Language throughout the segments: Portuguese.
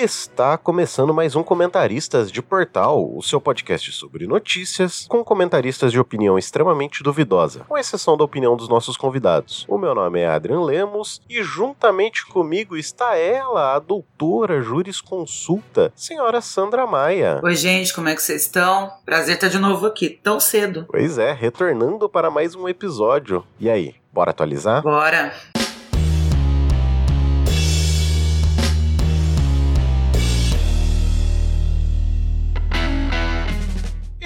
está começando mais um Comentaristas de Portal, o seu podcast sobre notícias, com comentaristas de opinião extremamente duvidosa, com exceção da opinião dos nossos convidados. O meu nome é Adrian Lemos e juntamente comigo está ela, a doutora jurisconsulta, senhora Sandra Maia. Oi, gente, como é que vocês estão? Prazer estar de novo aqui, tão cedo. Pois é, retornando para mais um episódio. E aí, bora atualizar? Bora!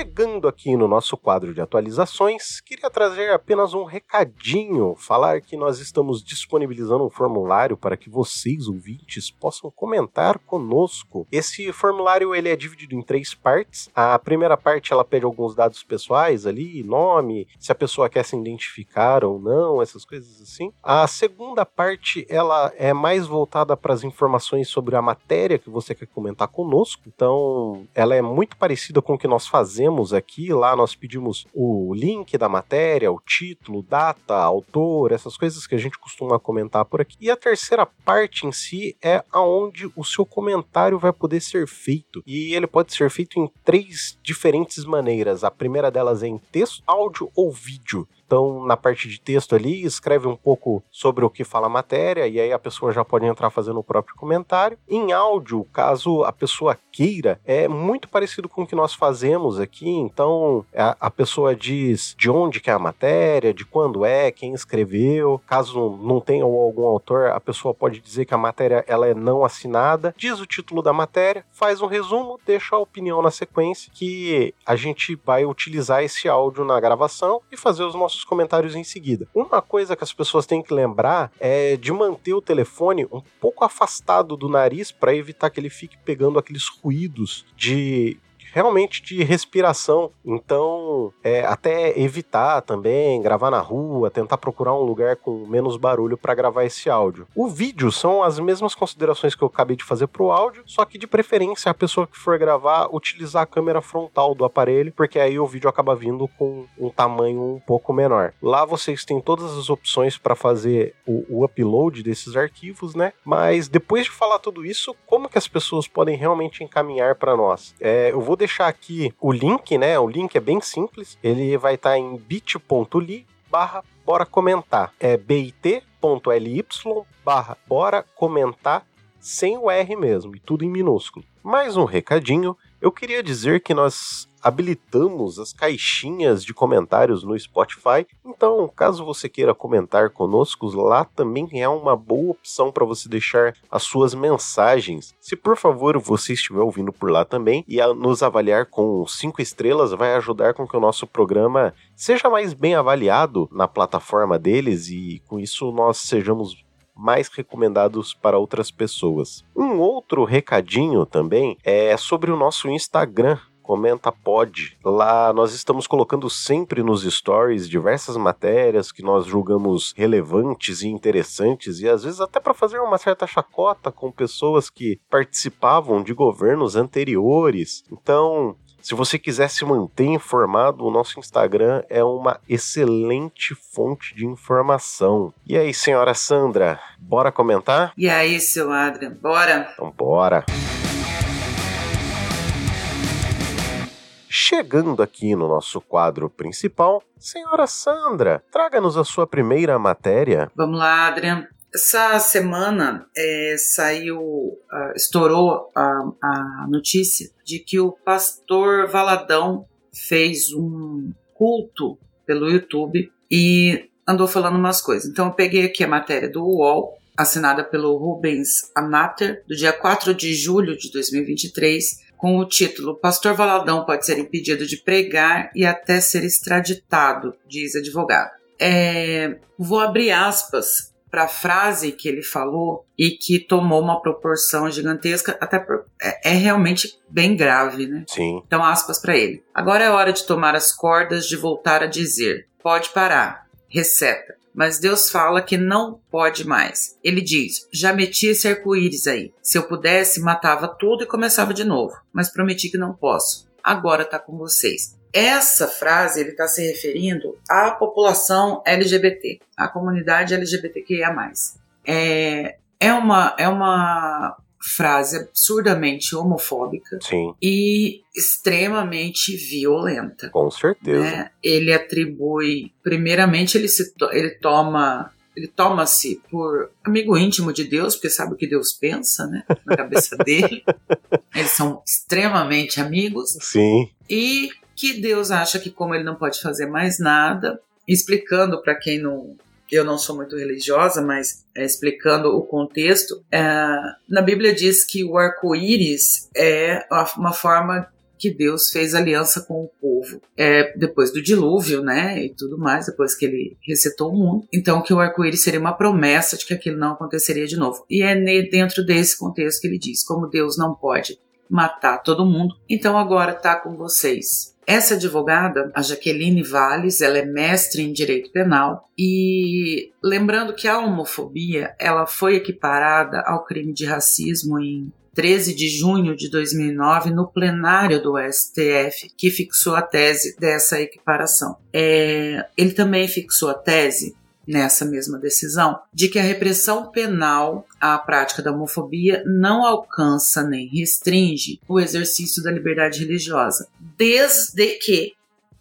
Chegando aqui no nosso quadro de atualizações, queria trazer apenas um recadinho, falar que nós estamos disponibilizando um formulário para que vocês, ouvintes, possam comentar conosco. Esse formulário ele é dividido em três partes. A primeira parte ela pede alguns dados pessoais ali, nome, se a pessoa quer se identificar ou não, essas coisas assim. A segunda parte ela é mais voltada para as informações sobre a matéria que você quer comentar conosco. Então, ela é muito parecida com o que nós fazemos aqui, lá nós pedimos o link da matéria, o título, data, autor, essas coisas que a gente costuma comentar por aqui. E a terceira parte em si é aonde o seu comentário vai poder ser feito. E ele pode ser feito em três diferentes maneiras. A primeira delas é em texto, áudio ou vídeo. Então, na parte de texto ali, escreve um pouco sobre o que fala a matéria, e aí a pessoa já pode entrar fazendo o próprio comentário. Em áudio, caso a pessoa queira, é muito parecido com o que nós fazemos aqui. Então, a, a pessoa diz de onde que é a matéria, de quando é, quem escreveu. Caso não tenha algum autor, a pessoa pode dizer que a matéria ela é não assinada, diz o título da matéria, faz um resumo, deixa a opinião na sequência, que a gente vai utilizar esse áudio na gravação e fazer os nossos comentários em seguida. Uma coisa que as pessoas têm que lembrar é de manter o telefone um pouco afastado do nariz para evitar que ele fique pegando aqueles ruídos de realmente de respiração. Então, é, até evitar também gravar na rua, tentar procurar um lugar com menos barulho para gravar esse áudio. O vídeo são as mesmas considerações que eu acabei de fazer para o áudio, só que de preferência a pessoa que for gravar utilizar a câmera frontal do aparelho, porque aí o vídeo acaba vindo com um tamanho um pouco menor. Lá vocês têm todas as opções para fazer o, o upload desses arquivos, né? Mas depois de falar tudo isso, como que as pessoas podem realmente encaminhar para nós? É, eu vou deixar aqui o link, né? O link é bem simples. Ele vai estar tá em bit.ly barra bora comentar. É bit.ly barra bora comentar sem o R mesmo, e tudo em minúsculo. Mais um recadinho, eu queria dizer que nós habilitamos as caixinhas de comentários no Spotify. Então, caso você queira comentar conosco, lá também é uma boa opção para você deixar as suas mensagens. Se por favor você estiver ouvindo por lá também e nos avaliar com cinco estrelas, vai ajudar com que o nosso programa seja mais bem avaliado na plataforma deles e com isso nós sejamos mais recomendados para outras pessoas. Um outro recadinho também é sobre o nosso Instagram comenta pod. Lá nós estamos colocando sempre nos stories diversas matérias que nós julgamos relevantes e interessantes e às vezes até para fazer uma certa chacota com pessoas que participavam de governos anteriores. Então, se você quiser se manter informado, o nosso Instagram é uma excelente fonte de informação. E aí, senhora Sandra, bora comentar? E aí, seu Adrian, bora? Então, bora. Chegando aqui no nosso quadro principal, senhora Sandra, traga-nos a sua primeira matéria. Vamos lá, Adrian. Essa semana é, saiu, uh, estourou a, a notícia de que o pastor Valadão fez um culto pelo YouTube e andou falando umas coisas. Então eu peguei aqui a matéria do UOL, assinada pelo Rubens Anater, do dia 4 de julho de 2023, com o título Pastor Valadão pode ser impedido de pregar e até ser extraditado, diz advogado. É, vou abrir aspas para a frase que ele falou e que tomou uma proporção gigantesca, até por, é, é, realmente bem grave, né? Sim. Então, aspas para ele. Agora é hora de tomar as cordas, de voltar a dizer: pode parar, receta mas Deus fala que não pode mais. Ele diz: Já meti esse arco-íris aí. Se eu pudesse, matava tudo e começava de novo, mas prometi que não posso. Agora tá com vocês. Essa frase ele está se referindo à população LGBT, à comunidade LGBTQIA. É, é, uma, é uma frase absurdamente homofóbica Sim, e extremamente violenta. com certeza. né? Ele atribui, primeiramente, ele se ele toma ele toma-se por amigo íntimo de Deus, porque sabe o que Deus pensa, né? Na cabeça dele. Eles são extremamente amigos Sim, e que Deus acha que como ele não pode fazer mais nada, explicando para quem não eu não sou muito religiosa, mas é, explicando o contexto, é, na Bíblia diz que o arco-íris é uma forma que Deus fez aliança com o povo é, depois do dilúvio, né, e tudo mais, depois que ele resetou o mundo. Então, que o arco-íris seria uma promessa de que aquilo não aconteceria de novo. E é dentro desse contexto que ele diz, como Deus não pode matar todo mundo, então agora está com vocês. Essa advogada, a Jaqueline Valles, ela é mestre em direito penal e lembrando que a homofobia, ela foi equiparada ao crime de racismo em 13 de junho de 2009 no plenário do STF, que fixou a tese dessa equiparação. É, ele também fixou a tese nessa mesma decisão de que a repressão penal à prática da homofobia não alcança nem restringe o exercício da liberdade religiosa, desde que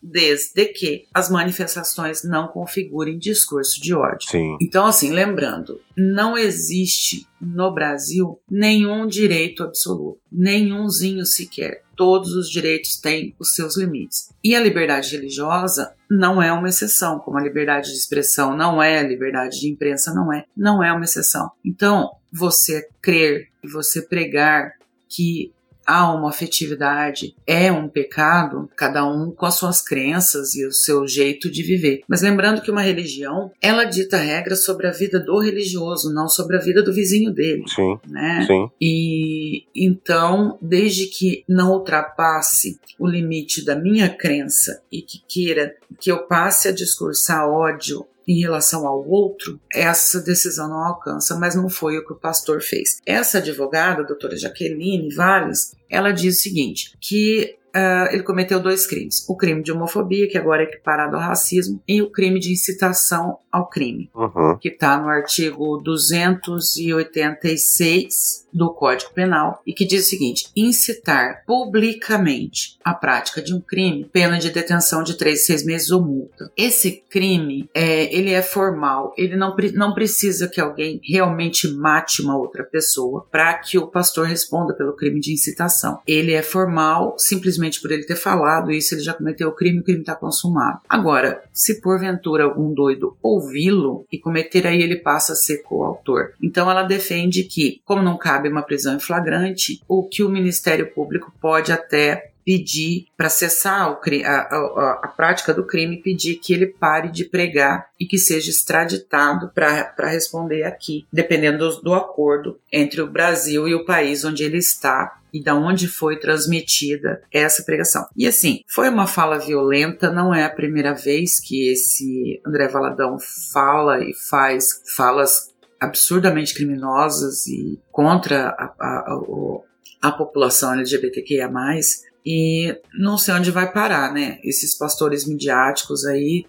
desde que as manifestações não configurem discurso de ódio. sim, Então, assim, lembrando, não existe no Brasil nenhum direito absoluto, nenhumzinho sequer. Todos os direitos têm os seus limites. E a liberdade religiosa não é uma exceção, como a liberdade de expressão não é, a liberdade de imprensa não é, não é uma exceção. Então, você crer e você pregar que a homoafetividade é um pecado, cada um com as suas crenças e o seu jeito de viver. Mas lembrando que uma religião, ela dita regras sobre a vida do religioso, não sobre a vida do vizinho dele, sim, né? sim, E então, desde que não ultrapasse o limite da minha crença e que queira que eu passe a discursar ódio em relação ao outro, essa decisão não alcança, mas não foi o que o pastor fez. Essa advogada, a doutora Jaqueline Valles, ela diz o seguinte, que ah, ele cometeu dois crimes. O crime de homofobia, que agora é equiparado ao racismo, e o crime de incitação ao crime uhum, que está no artigo 286 do Código Penal e que diz o seguinte: incitar publicamente a prática de um crime, pena de detenção de 3 a 6 meses ou multa. Esse crime, é, ele é formal, ele não, não precisa que alguém realmente mate uma outra pessoa para que o pastor responda pelo crime de incitação. Ele é formal, simplesmente por ele ter falado isso, ele já cometeu o crime, o crime está consumado. Agora, se porventura algum doido ouvi-lo e cometer aí, ele passa a ser coautor. Então ela defende que, como não cabe uma prisão em flagrante, o que o Ministério Público pode até pedir para cessar o a, a- a prática do crime, pedir que ele pare de pregar e que seja extraditado para responder aqui, dependendo do, do acordo entre o Brasil e o país onde ele está e da onde foi transmitida essa pregação. E assim, foi uma fala violenta, não é a primeira vez que esse André Valadão fala e faz falas absurdamente criminosas e contra a, a, a, a população LGBTQIA+, e não sei onde vai parar, né? Esses pastores midiáticos aí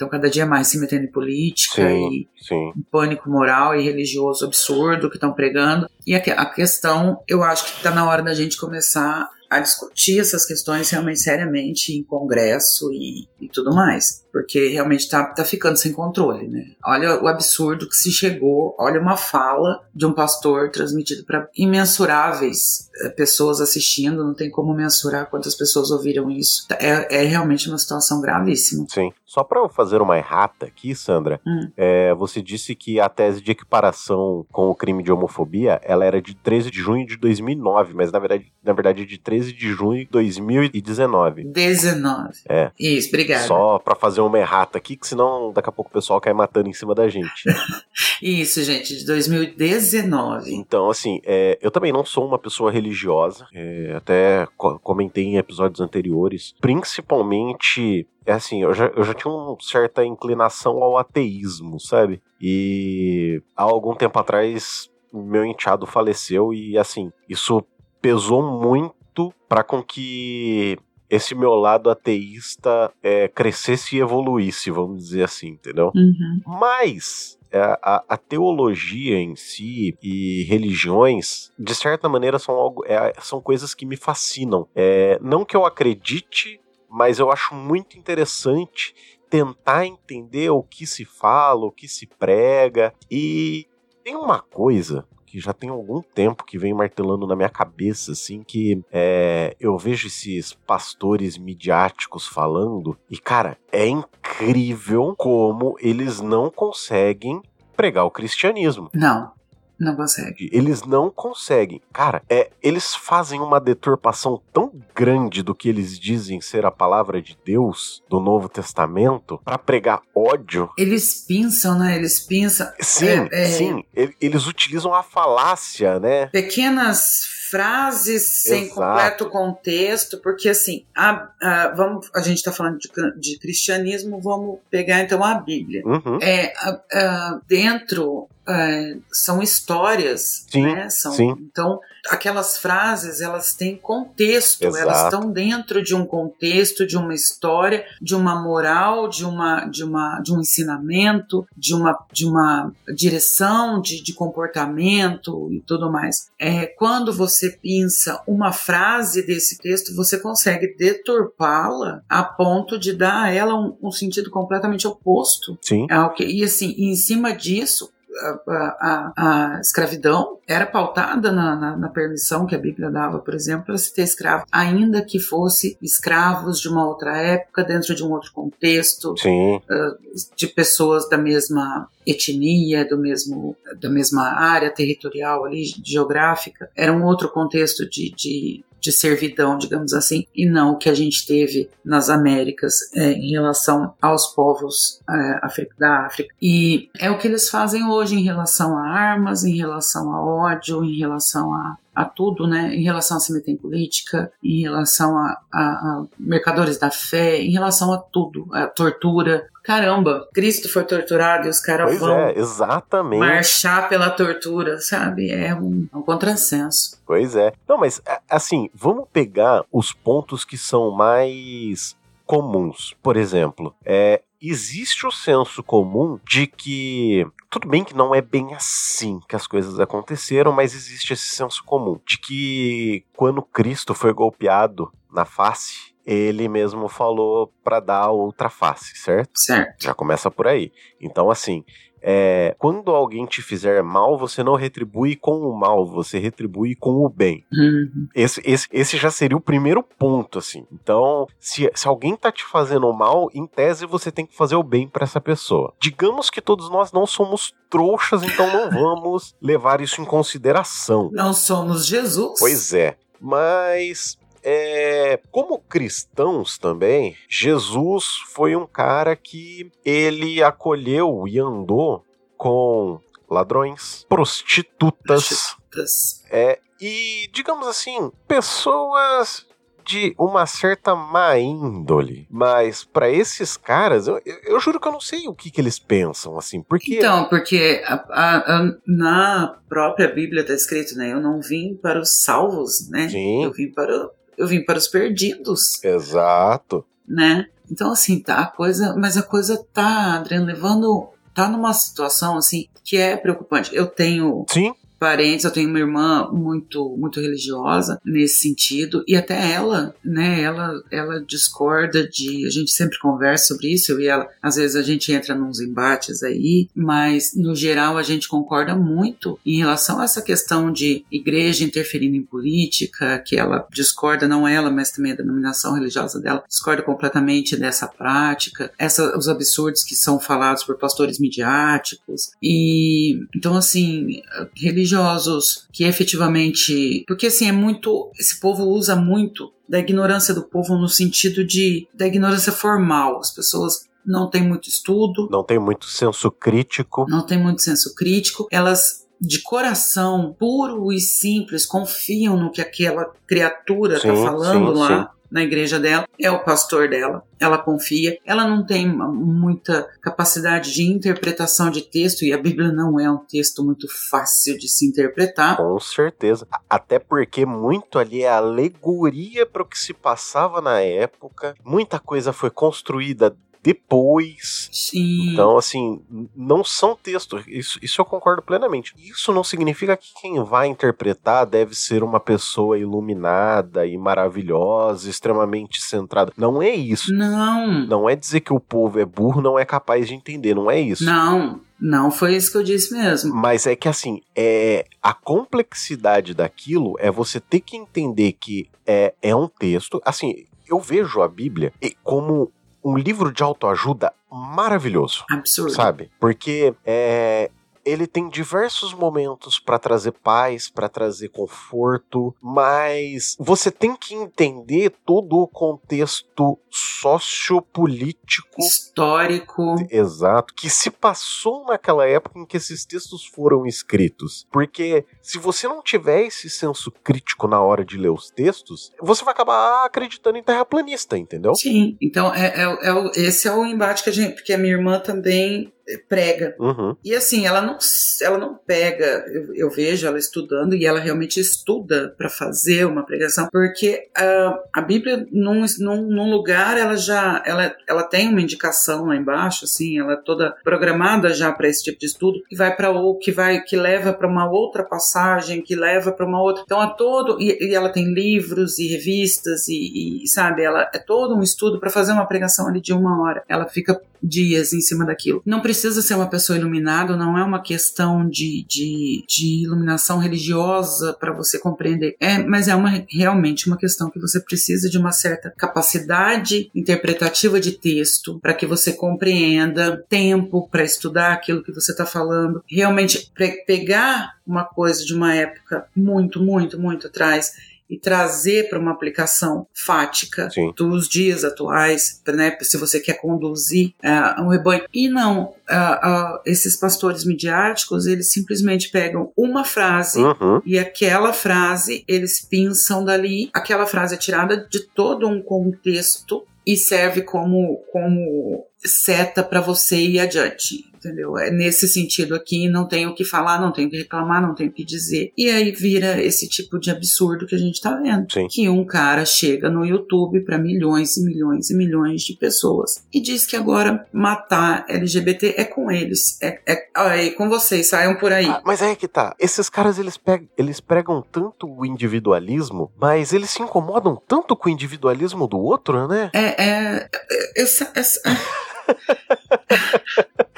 estão cada dia mais se metendo em política Sim. e sim, um pânico moral e religioso absurdo que estão pregando. E a, a questão, eu acho que está na hora da gente começar a discutir essas questões realmente seriamente em congresso e, e tudo mais. Porque realmente está tá ficando sem controle, né? Olha o absurdo que se chegou, olha uma fala de um pastor transmitido para imensuráveis eh, pessoas assistindo, não tem como mensurar quantas pessoas ouviram isso. É, é realmente uma situação gravíssima. sim. Só para eu fazer uma errata aqui, Sandra, Hum. é, você disse que a tese de equiparação com o crime de homofobia, ela era de 13 de junho de 2009, mas na verdade, na verdade é de 13 de junho de 2019. 19. É. Isso, obrigada. Só pra fazer uma errata aqui, que senão daqui a pouco o pessoal cai matando em cima da gente. Isso, gente, de 2019. Então, assim, é, eu também não sou uma pessoa religiosa, é, até co- comentei em episódios anteriores. Principalmente, é assim, eu já, eu já tinha uma certa inclinação ao ateísmo, sabe? E há algum tempo atrás, meu enteado faleceu e, assim, isso pesou muito para com que esse meu lado ateísta é, crescesse e evoluísse, vamos dizer assim, entendeu? Uhum. Mas é, a, a, teologia em si e religiões, de certa maneira, são, algo, é, são coisas que me fascinam. É, não que eu acredite, mas eu acho muito interessante tentar entender o que se fala, o que se prega. E tem uma coisa que já tem algum tempo que vem martelando na minha cabeça, assim, que é, eu vejo esses pastores midiáticos falando, e cara, é incrível como eles não conseguem pregar o cristianismo. Não. Não consegue. Eles não conseguem. Cara, é, eles fazem uma deturpação tão grande do que eles dizem ser a palavra de Deus do Novo Testamento para pregar ódio. Eles pensam, né? Eles pensam. Sim, é, é... sim. Eles utilizam a falácia, né? Pequenas frases sem Exato. completo contexto, porque assim, a, a, vamos, a gente está falando de, de, cristianismo, vamos pegar então a Bíblia. Uhum. É, a, dentro é, são histórias, sim, né? São, sim. Então, aquelas frases, elas têm contexto, Exato. elas estão dentro de um contexto, de uma história, de uma moral, de uma, de uma, de um ensinamento, de uma, de uma direção de, de comportamento e tudo mais. É, quando você pensa uma frase desse texto, você consegue deturpá-la a ponto de dar a ela um, um sentido completamente oposto. Sim. É, e assim, em cima disso, a, a, a escravidão era pautada na, na, na, permissão que a Bíblia dava, por exemplo, para se ter escravo, ainda que fosse escravos de uma outra época, dentro de um outro contexto, uh, de pessoas da mesma etnia, do mesmo, da mesma área territorial ali, geográfica. Era um outro contexto de, de de servidão, digamos assim, e não o que a gente teve nas Américas é, em relação aos povos é, da África. E é o que eles fazem hoje em relação a armas, em relação a ódio, em relação a a tudo, né, em relação a se meter em política, em relação a, a, a mercadores da fé, em relação a tudo, a tortura. Caramba, Cristo foi torturado e os caras vão é, exatamente. marchar pela tortura, sabe? É um, é um contrassenso. Pois é. Não, mas assim, vamos pegar os pontos que são mais comuns. Por exemplo, é, existe o senso comum de que tudo bem que não é bem assim que as coisas aconteceram, mas existe esse senso comum de que quando Cristo foi golpeado na face, ele mesmo falou para dar outra face, certo? Certo. Já começa por aí. Então, assim, é, quando alguém te fizer mal, você não retribui com o mal, você retribui com o bem. Uhum. Esse, esse, esse já seria o primeiro ponto, assim. Então, se, se alguém tá te fazendo mal, em tese você tem que fazer o bem para essa pessoa. Digamos que todos nós não somos trouxas, então não vamos levar isso em consideração. Não somos Jesus. Pois é. Mas é, como cristãos também, Jesus foi um cara que ele acolheu e andou com ladrões, prostitutas, prostitutas. É, e digamos assim, pessoas de uma certa má índole. Mas para esses caras, eu, eu, juro que eu não sei o que, que eles pensam, assim, porque... Então, porque a, a, a, na própria Bíblia está escrito, né? Eu não vim para os salvos, né? Sim. Eu vim para eu vim para os perdidos. Exato. Né? Então, assim, tá a coisa, mas a coisa tá, Adriano, levando, tá numa situação, assim, que é preocupante. Eu tenho Sim parentes, eu tenho uma irmã muito muito religiosa nesse sentido e até ela, né, ela ela discorda de, a gente sempre conversa sobre isso, eu e ela, às vezes a gente entra nos embates aí, mas no geral a gente concorda muito em relação a essa questão de igreja interferindo em política, que ela discorda não ela, mas também a denominação religiosa dela, discorda completamente dessa prática, essa os absurdos que são falados por pastores midiáticos e então assim, religião religiosos que efetivamente. Porque assim, é muito. Esse povo usa muito da ignorância do povo no sentido de da ignorância formal. As pessoas não têm muito estudo. Não tem muito senso crítico. Não tem muito senso crítico. Elas de coração puro e simples confiam no que aquela criatura está falando sim, lá. Sim na igreja dela, é o pastor dela. Ela confia, ela não tem muita capacidade de interpretação de texto e a Bíblia não é um texto muito fácil de se interpretar. Com certeza. Até porque muito ali é alegoria para o que se passava na época. Muita coisa foi construída depois. Sim. Então, assim, não são textos. Isso, isso eu concordo plenamente. Isso não significa que quem vai interpretar deve ser uma pessoa iluminada e maravilhosa, extremamente centrada. Não é isso. Não. Não é dizer que o povo é burro, não é capaz de entender. Não é isso. Não. Não foi isso que eu disse mesmo. Mas é que assim, é a complexidade daquilo é você ter que entender que é, é um texto. Assim, eu vejo a Bíblia como um livro de autoajuda maravilhoso. Absurdo. Sabe? Porque é, ele tem diversos momentos para trazer paz, para trazer conforto, mas você tem que entender todo o contexto sociopolítico histórico exato que se passou naquela época em que esses textos foram escritos. Porque se você não tiver esse senso crítico na hora de ler os textos, você vai acabar acreditando em terraplanista, entendeu? Sim, então é, é, é, esse é o embate que a gente, porque a minha irmã também prega. Uhum. E assim, ela não, ela não pega, eu, eu vejo ela estudando e ela realmente estuda para fazer uma pregação, porque uh, a Bíblia, num, num, num, lugar, ela já ela, ela tem uma indicação lá embaixo, assim, ela é toda programada já para esse tipo de estudo, que vai para ou que vai que leva para uma outra passagem, que leva para uma outra. Então, a todo e, e, ela tem livros e revistas e, e sabe, ela é todo um estudo para fazer uma pregação ali de uma hora. Ela fica dias em cima daquilo. Não precisa ser uma pessoa iluminada, não é uma questão de, de, de iluminação religiosa para você compreender. É, mas é uma, realmente uma questão que você precisa de uma certa capacidade interpretativa de texto para que você compreenda, tempo para estudar aquilo que você está falando. Realmente pegar uma coisa de uma época muito, muito, muito atrás e trazer para uma aplicação fática Sim. dos dias atuais, né, se você quer conduzir uh, um rebanho. E não, uh, uh, esses pastores midiáticos, eles simplesmente pegam uma frase uhum. e aquela frase eles pensam dali, aquela frase é tirada de todo um contexto e serve como, como seta para você ir adiante entendeu? É nesse sentido aqui, não tenho o que falar, não tenho o que reclamar, não tenho o que dizer. E aí vira esse tipo de absurdo que a gente tá vendo. Sim. Que um cara chega no YouTube para milhões e milhões e milhões de pessoas e diz que agora matar LGBT é com eles. É, é, é com vocês, saiam por aí. Ah, mas é que tá. Esses caras, eles, pegam, eles pregam tanto o individualismo, mas eles se incomodam tanto com o individualismo do outro, né? É, é. é essa, essa...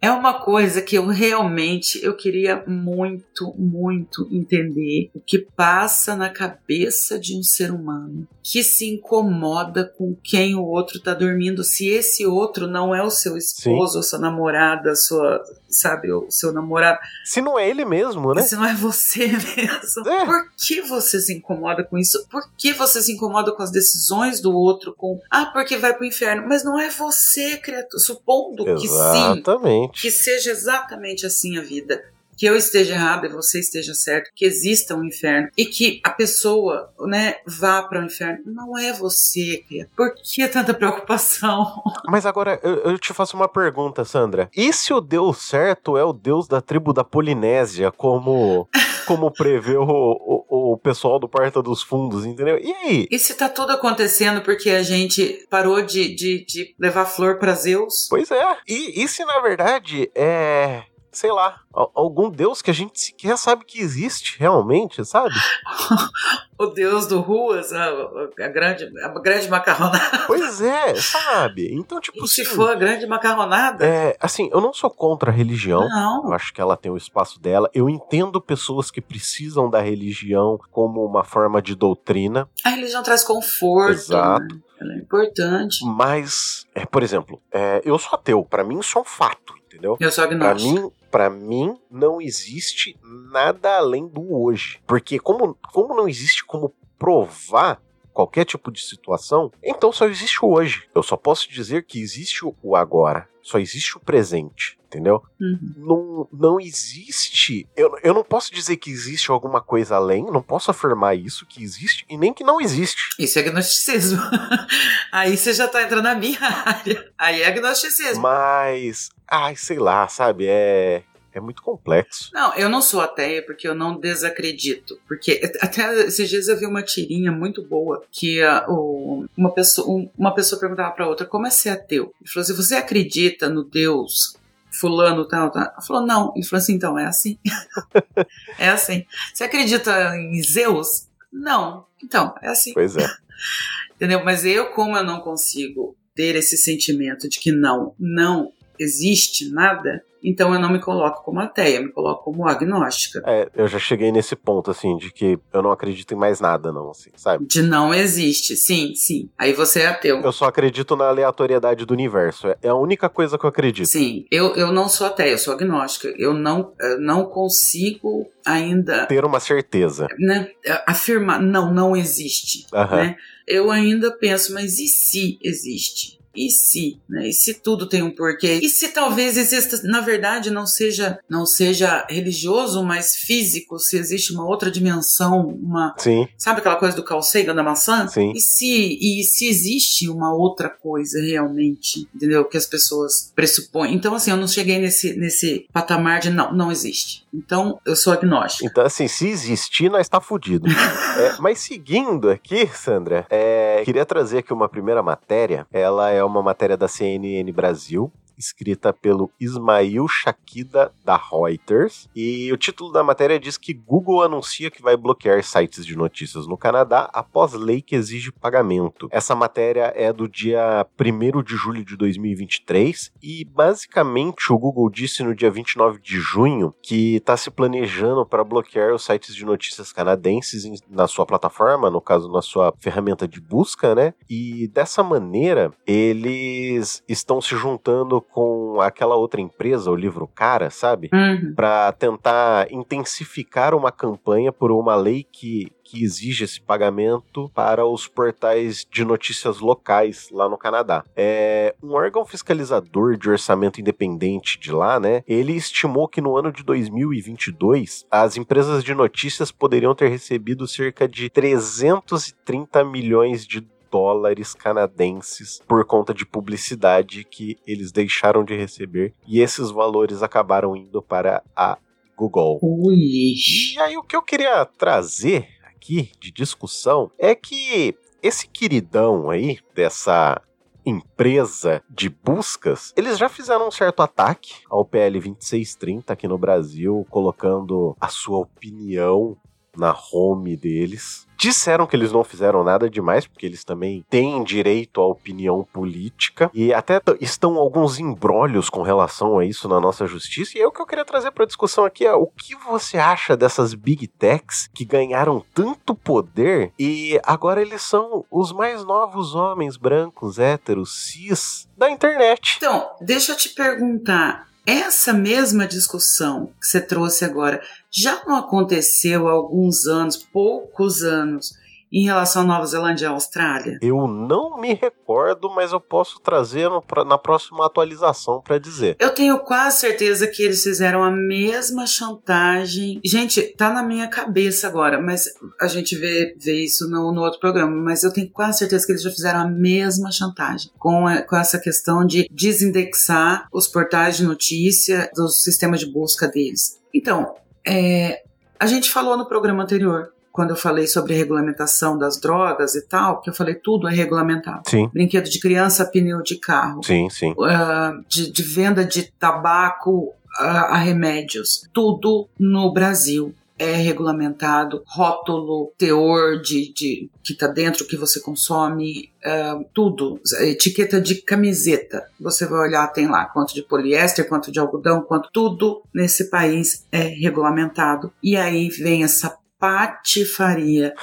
É uma coisa que eu realmente eu queria muito, muito entender o que passa na cabeça de um ser humano que se incomoda com quem o outro está dormindo, se esse outro não é o seu esposo, Sim. ou sua namorada, sua, sabe, o seu namorado. Se não é ele mesmo, né? Se não é você mesmo. É. Por que você se incomoda com isso? Por que você se incomoda com as decisões do outro? Com ah, porque vai pro inferno. Mas não é você, criatura. Supondo Exatamente. que sim, que seja exatamente assim a vida que eu esteja errado e você esteja certo, que exista um inferno e que a pessoa, né, vá para o inferno. Não é você, Por que tanta preocupação? Mas agora eu, eu, te faço uma pergunta, Sandra. E se o Deus certo é o Deus da tribo da Polinésia, como como prevê o, o, o, pessoal do Porta dos Fundos, entendeu? E aí? E se tá tudo acontecendo porque a gente parou de, de, de levar flor para Zeus? Pois é. E, e se na verdade é sei lá, algum deus que a gente sequer sabe que existe realmente, sabe? o deus do Ruas, a, a, grande, a grande macarronada. Pois é, sabe? Então, tipo. E se assim, for a grande macarronada? É, assim, eu não sou contra a religião. Não. Eu acho que ela tem o espaço dela. Eu entendo pessoas que precisam da religião como uma forma de doutrina. A religião traz conforto. Exato. Né? Ela é importante. Mas, é, por exemplo, é, eu sou ateu. Para mim, isso é um fato, entendeu? Eu sou agnóstico. Pra mim, para mim não existe nada além do hoje. Porque como, como não existe como provar qualquer tipo de situação, então só existe o hoje. Eu só posso dizer que existe o agora, só existe o presente, entendeu? Uhum. Não, não existe. Eu, eu não posso dizer que existe alguma coisa além, não posso afirmar isso que existe e nem que não existe. Isso é agnosticismo. Aí você já tá entrando na minha área. Aí é agnosticismo. Mas Ai, sei lá, sabe? É. é muito complexo. Não, eu não sou ateia porque eu não desacredito. Porque até esses dias eu vi uma tirinha muito boa que uh, uma, pessoa, um, uma pessoa perguntava para outra como é ser ateu. Ele falou assim: você acredita no Deus fulano tal, tal? Ela falou, não. Ele falou assim, então, é assim. é assim. Você acredita em Zeus? Não. Então, é assim. Pois é. Entendeu? Mas eu, como eu não consigo ter esse sentimento de que não, não existe nada, então eu não me coloco como ateia, me coloco como agnóstica. É, eu já cheguei nesse ponto, assim, de que eu não acredito em mais nada, não, assim, sabe? De não existe, sim, sim. Aí você é ateu. Eu só acredito na aleatoriedade do universo. É a única coisa que eu acredito. Sim, eu, eu não sou ateia, eu sou agnóstica. Eu não, eu não consigo ainda. Ter uma certeza. Né, afirmar, não, não existe. Uhum. Né? Eu ainda penso, mas e se existe? E se, né? E se tudo tem um porquê? E se talvez exista, na verdade, não seja não seja religioso, mas físico, se existe uma outra dimensão, uma Sim. Sabe aquela coisa do calcega da maçã? Sim. E se e se existe uma outra coisa realmente, entendeu? Que as pessoas pressupõem. Então assim, eu não cheguei nesse nesse patamar de não, não existe. Então, eu sou agnóstico. Então, assim, se existir, nós está fudido. é, mas seguindo aqui, Sandra, é, queria trazer aqui uma primeira matéria. Ela é uma matéria da CNN Brasil, escrita pelo Ismail Shakida da Reuters. E o título da matéria diz que Google anuncia que vai bloquear sites de notícias no Canadá após lei que exige pagamento. Essa matéria é do dia 1 de julho de 2023 e basicamente o Google disse no dia 29 de junho que está se planejando para bloquear os sites de notícias canadenses na sua plataforma, no caso na sua ferramenta de busca, né? E dessa maneira eles estão se juntando com aquela outra empresa, o livro Cara, sabe? Uhum. Para tentar intensificar uma campanha por uma lei que, que exige esse pagamento para os portais de notícias locais lá no Canadá. É, um órgão fiscalizador de orçamento independente de lá, né? Ele estimou que no ano de 2022 as empresas de notícias poderiam ter recebido cerca de 330 milhões de dólares canadenses por conta de publicidade que eles deixaram de receber e esses valores acabaram indo para a Google. Ui. E aí o que eu queria trazer aqui de discussão é que esse queridão aí dessa empresa de buscas, eles já fizeram um certo ataque ao PL 2630 aqui no Brasil, colocando a sua opinião na home deles. Disseram que eles não fizeram nada demais, porque eles também têm direito à opinião política. E até estão alguns embrólios com relação a isso na nossa justiça. E é o que eu queria trazer para discussão aqui: é o que você acha dessas big techs que ganharam tanto poder e agora eles são os mais novos homens brancos, héteros, cis da internet? Então, deixa eu te perguntar. Essa mesma discussão que você trouxe agora já não aconteceu há alguns anos, poucos anos, em relação à Nova Zelândia e à Austrália? Eu não me recordo, mas eu posso trazer na próxima atualização para dizer. Eu tenho quase certeza que eles fizeram a mesma chantagem. Gente, tá na minha cabeça agora, mas a gente vê, vê isso no, no outro programa. Mas eu tenho quase certeza que eles já fizeram a mesma chantagem com, a, com essa questão de desindexar os portais de notícia do sistema de busca deles. Então, é, a gente falou no programa anterior quando eu falei sobre a regulamentação das drogas e tal, que eu falei tudo é regulamentado. Sim. Brinquedo de criança, pneu de carro. Sim, sim. Uh, de, de, venda de tabaco uh, a remédios. Tudo no Brasil é regulamentado, rótulo, teor de, de que está dentro que você consome, uh, tudo, etiqueta de camiseta. Você vai olhar, tem lá quanto de poliéster, quanto de algodão, quanto tudo nesse país é regulamentado. E aí vem essa patifaria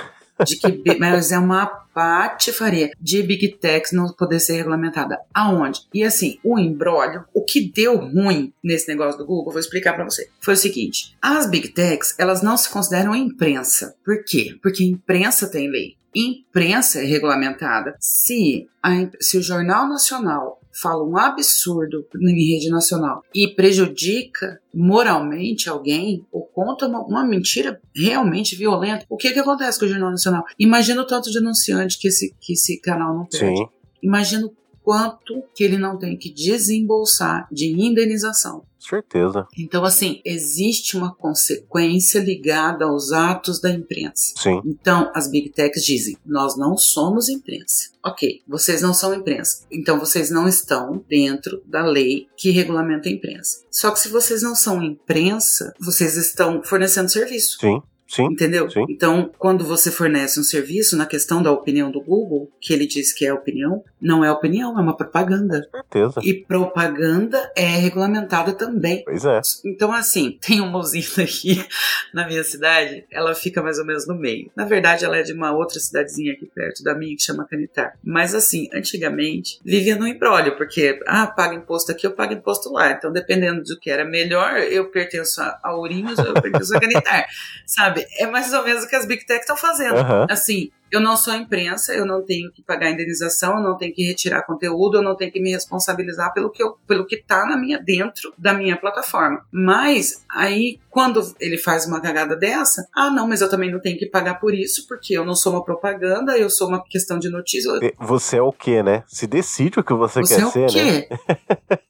de que mas é uma patifaria de Big Techs não poder ser regulamentada. Aonde? E assim, o embrólio, o que deu ruim nesse negócio do Google, vou explicar para você. Foi o seguinte: as Big Techs, elas não se consideram imprensa. Por quê? Porque imprensa tem lei. Imprensa é regulamentada. Se, a, se o Jornal Nacional fala um absurdo em rede nacional e prejudica moralmente alguém ou conta uma, uma, mentira realmente violenta, o que, que acontece com o Jornal Nacional? Imagina o tanto de denunciante que esse, que esse canal não perde. Sim. Imagina o quanto que ele não tem que desembolsar de indenização. Certeza. Então, assim, existe uma consequência ligada aos atos da imprensa. Sim. Então, as big techs dizem: nós não somos imprensa. Ok, vocês não são imprensa. Então, vocês não estão dentro da lei que regulamenta a imprensa. Só que se vocês não são imprensa, vocês estão fornecendo serviço. Sim. Sim. Entendeu? Sim. Então, quando você fornece um serviço, na questão da opinião do Google, que ele diz que é opinião, não é opinião, é uma propaganda. Certeza. E propaganda é regulamentada também. Pois é. Então, assim, tem uma usina aqui na minha cidade, ela fica mais ou menos no meio. Na verdade, ela é de uma outra cidadezinha aqui perto da minha, que chama Canitar. Mas, assim, antigamente, vivia no embrólio, porque, ah, paga imposto aqui, eu pago imposto lá. Então, dependendo do que era melhor, eu pertenço a Ourinhos ou eu pertenço a Canitar. Sabe? É mais ou menos o que as Big Tech estão fazendo. Aham. Assim, eu não sou imprensa, eu não tenho que pagar indenização, eu não tenho que retirar conteúdo, eu não tenho que me responsabilizar pelo que eu, pelo que tá na minha dentro da minha plataforma. Mas aí quando ele faz uma cagada dessa, ah, não, mas eu também não tenho que pagar por isso, porque eu não sou uma propaganda, eu sou uma questão de notícia. Você é o quê, né? Se decide o que você, Você quer é o ser, né? quê?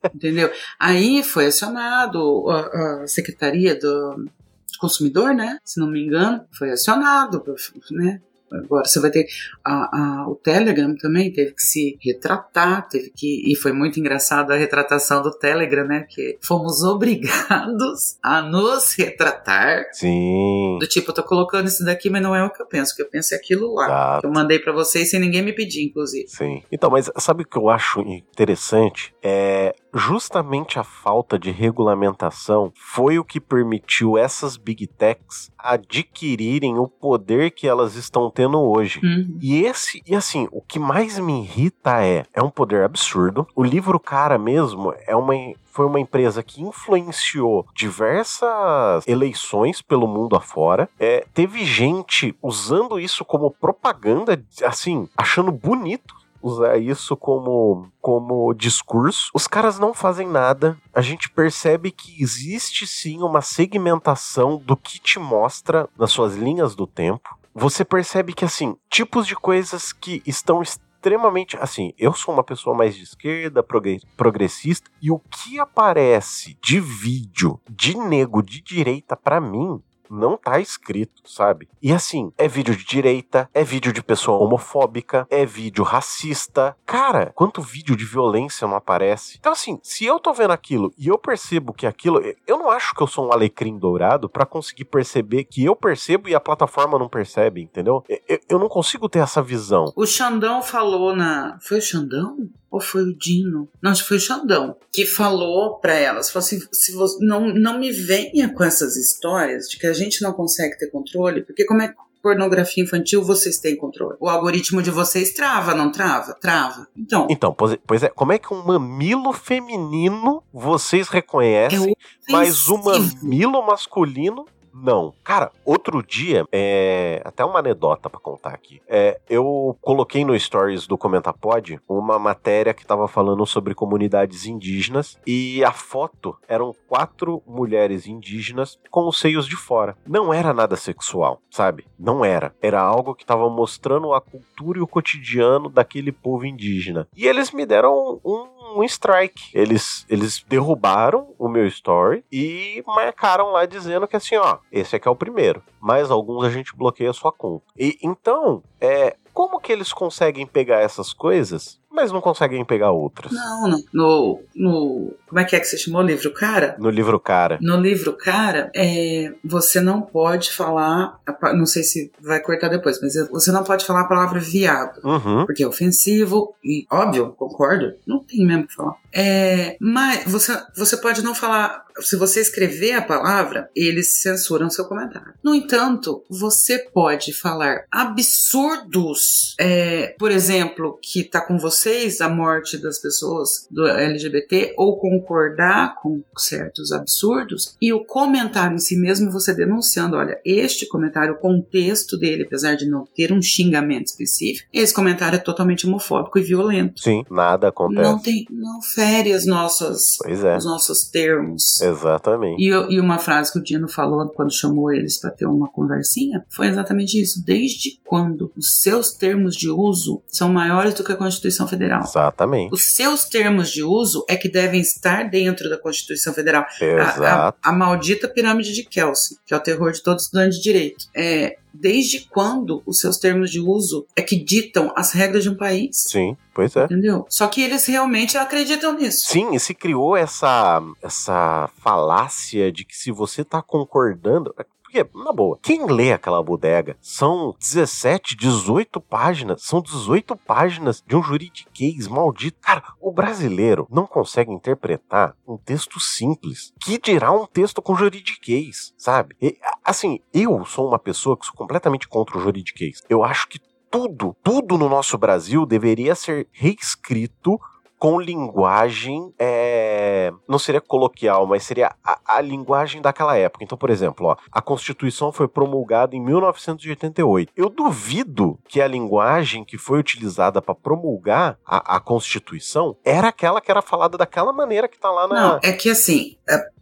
Entendeu? Aí foi acionado a, a Secretaria do Consumidor, né? Se não me engano, foi acionado, né? Agora você vai ter a, a- o Telegram também teve que se retratar, teve que e foi muito engraçado a retratação do Telegram, né? Que fomos obrigados a nos retratar Sim. do tipo eu tô colocando isso daqui, mas não é o que eu penso, o que eu penso é aquilo lá Exato. que eu mandei pra vocês sem ninguém me pedir, inclusive. Sim. Então, mas sabe o que eu acho interessante? É justamente a falta de regulamentação foi o que permitiu essas big techs adquirirem o poder que elas estão tendo hoje. Uhum. E esse, e assim, o que mais me irrita é, é um poder absurdo. O livro cara mesmo é uma foi uma empresa que influenciou diversas eleições pelo mundo afora. É, teve gente usando isso como propaganda, assim, achando bonito usar isso como, como discurso. Os caras não fazem nada. A gente percebe que existe sim uma segmentação do que te mostra nas suas linhas do tempo. Você percebe que, assim, tipos de coisas que estão extremamente. Assim, eu sou uma pessoa mais de esquerda, progre- progressista, e o que aparece de vídeo de nego de direita pra mim não tá escrito, sabe? E assim, é vídeo de direita, é vídeo de pessoa homofóbica, é vídeo racista. Cara, quanto vídeo de violência não aparece? Então assim, se eu tô vendo aquilo e eu percebo que aquilo, eu não acho que eu sou um alecrim dourado pra conseguir perceber que eu percebo e a plataforma não percebe, entendeu? Eu, eu não consigo ter essa visão. O Xandão falou na. Foi o Xandão? Ou foi o Dino? Não, acho que foi o Xandão. Que falou pra elas: falou assim, se você, não, não me venha com essas histórias de que a gente não consegue ter controle, porque como é que pornografia infantil vocês têm controle? O algoritmo de vocês trava, não trava? Trava. Então, Então, pois é, é, como é que um mamilo feminino vocês reconhecem, é mas o ofensivo. mamilo masculino não. Cara, outro dia, é, até uma anedota pra contar aqui. É, eu coloquei no Stories do Comentapod uma matéria que tava falando sobre comunidades indígenas e a foto eram quatro mulheres indígenas com os seios de fora. Não era nada sexual, sabe? Não era. Era algo que tava mostrando a cultura e o cotidiano daquele povo indígena. E eles me deram um, um strike. Eles, eles derrubaram o meu story e marcaram lá dizendo que assim, ó, esse aqui é o primeiro. Mas alguns a gente bloqueia a sua conta. E então, é, como que eles conseguem pegar essas coisas, mas não conseguem pegar outras? Não, não. No, no. Como é que é que você chamou o livro, cara? No livro cara. No livro, cara, é, você não pode falar. Não sei se vai cortar depois, mas você não pode falar a palavra viado. Uhum. Porque é ofensivo, e óbvio, concordo, não tem mesmo o que falar. É, mas você, você pode não falar. Se você escrever a palavra, eles censuram seu comentário. No entanto, você pode falar absurdos. é, por exemplo, que tá com vocês a morte das pessoas do LGBT, ou concordar com certos absurdos, e o comentário em si mesmo você denunciando: olha, este comentário, o contexto dele, apesar de não ter um xingamento específico, esse comentário é totalmente homofóbico e violento. Sim, nada acontece. Não tem, não fere as nossas, é, os nossos termos. exatamente. E, e uma frase que o Dino falou quando chamou eles para ter uma conversinha foi exatamente isso. Desde quando os seus termos de uso são maiores do que a Constituição Federal. Exatamente. Os seus termos de uso é que devem estar dentro da Constituição Federal. Exato. A, a, a maldita pirâmide de Kelsen, que é o terror de todo estudante de direito. É, desde quando os seus termos de uso é que ditam as regras de um país? Sim, pois é. Entendeu? Só que eles realmente acreditam nisso. Sim, e se criou essa, essa falácia de que se você tá concordando. Porque, na boa, quem lê aquela bodega são 17, 18 páginas, são 18 páginas de um juridiquês maldito. Cara, o brasileiro não consegue interpretar um texto simples. Que dirá um texto com juridiquês, sabe? E, assim, eu sou uma pessoa que sou completamente contra o juridiquês. Eu acho que tudo, tudo no nosso Brasil deveria ser reescrito com linguagem, é, não seria coloquial, mas seria a, a, linguagem daquela época. Então, por exemplo, ó, a Constituição foi promulgada em 1988. Eu duvido que a linguagem que foi utilizada para promulgar a, a, Constituição era aquela que era falada daquela maneira que está lá na. Não, é que assim,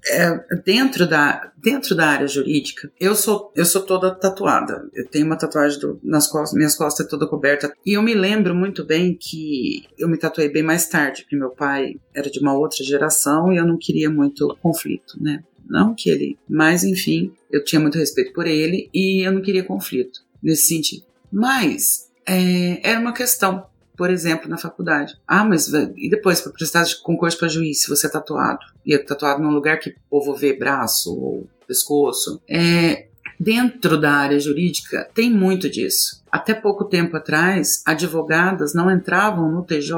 é, dentro, da, dentro da área jurídica, eu sou, eu sou toda tatuada. Eu tenho uma tatuagem do, nas costas, minhas costas é toda coberta. E eu me lembro muito bem que eu me tatuei bem mais tarde, porque meu pai era de uma outra geração e eu não queria muito conflito, né? Não que ele. Mas, enfim, eu tinha muito respeito por ele e eu não queria conflito nesse sentido. Mas é, era uma questão por exemplo, na faculdade. Ah, mas e depois para prestar de concurso para juiz se você é tatuado? E é tatuado num lugar que o povo vê braço ou pescoço. É, dentro da área jurídica tem muito disso. Até pouco tempo atrás, advogadas não entravam no TJ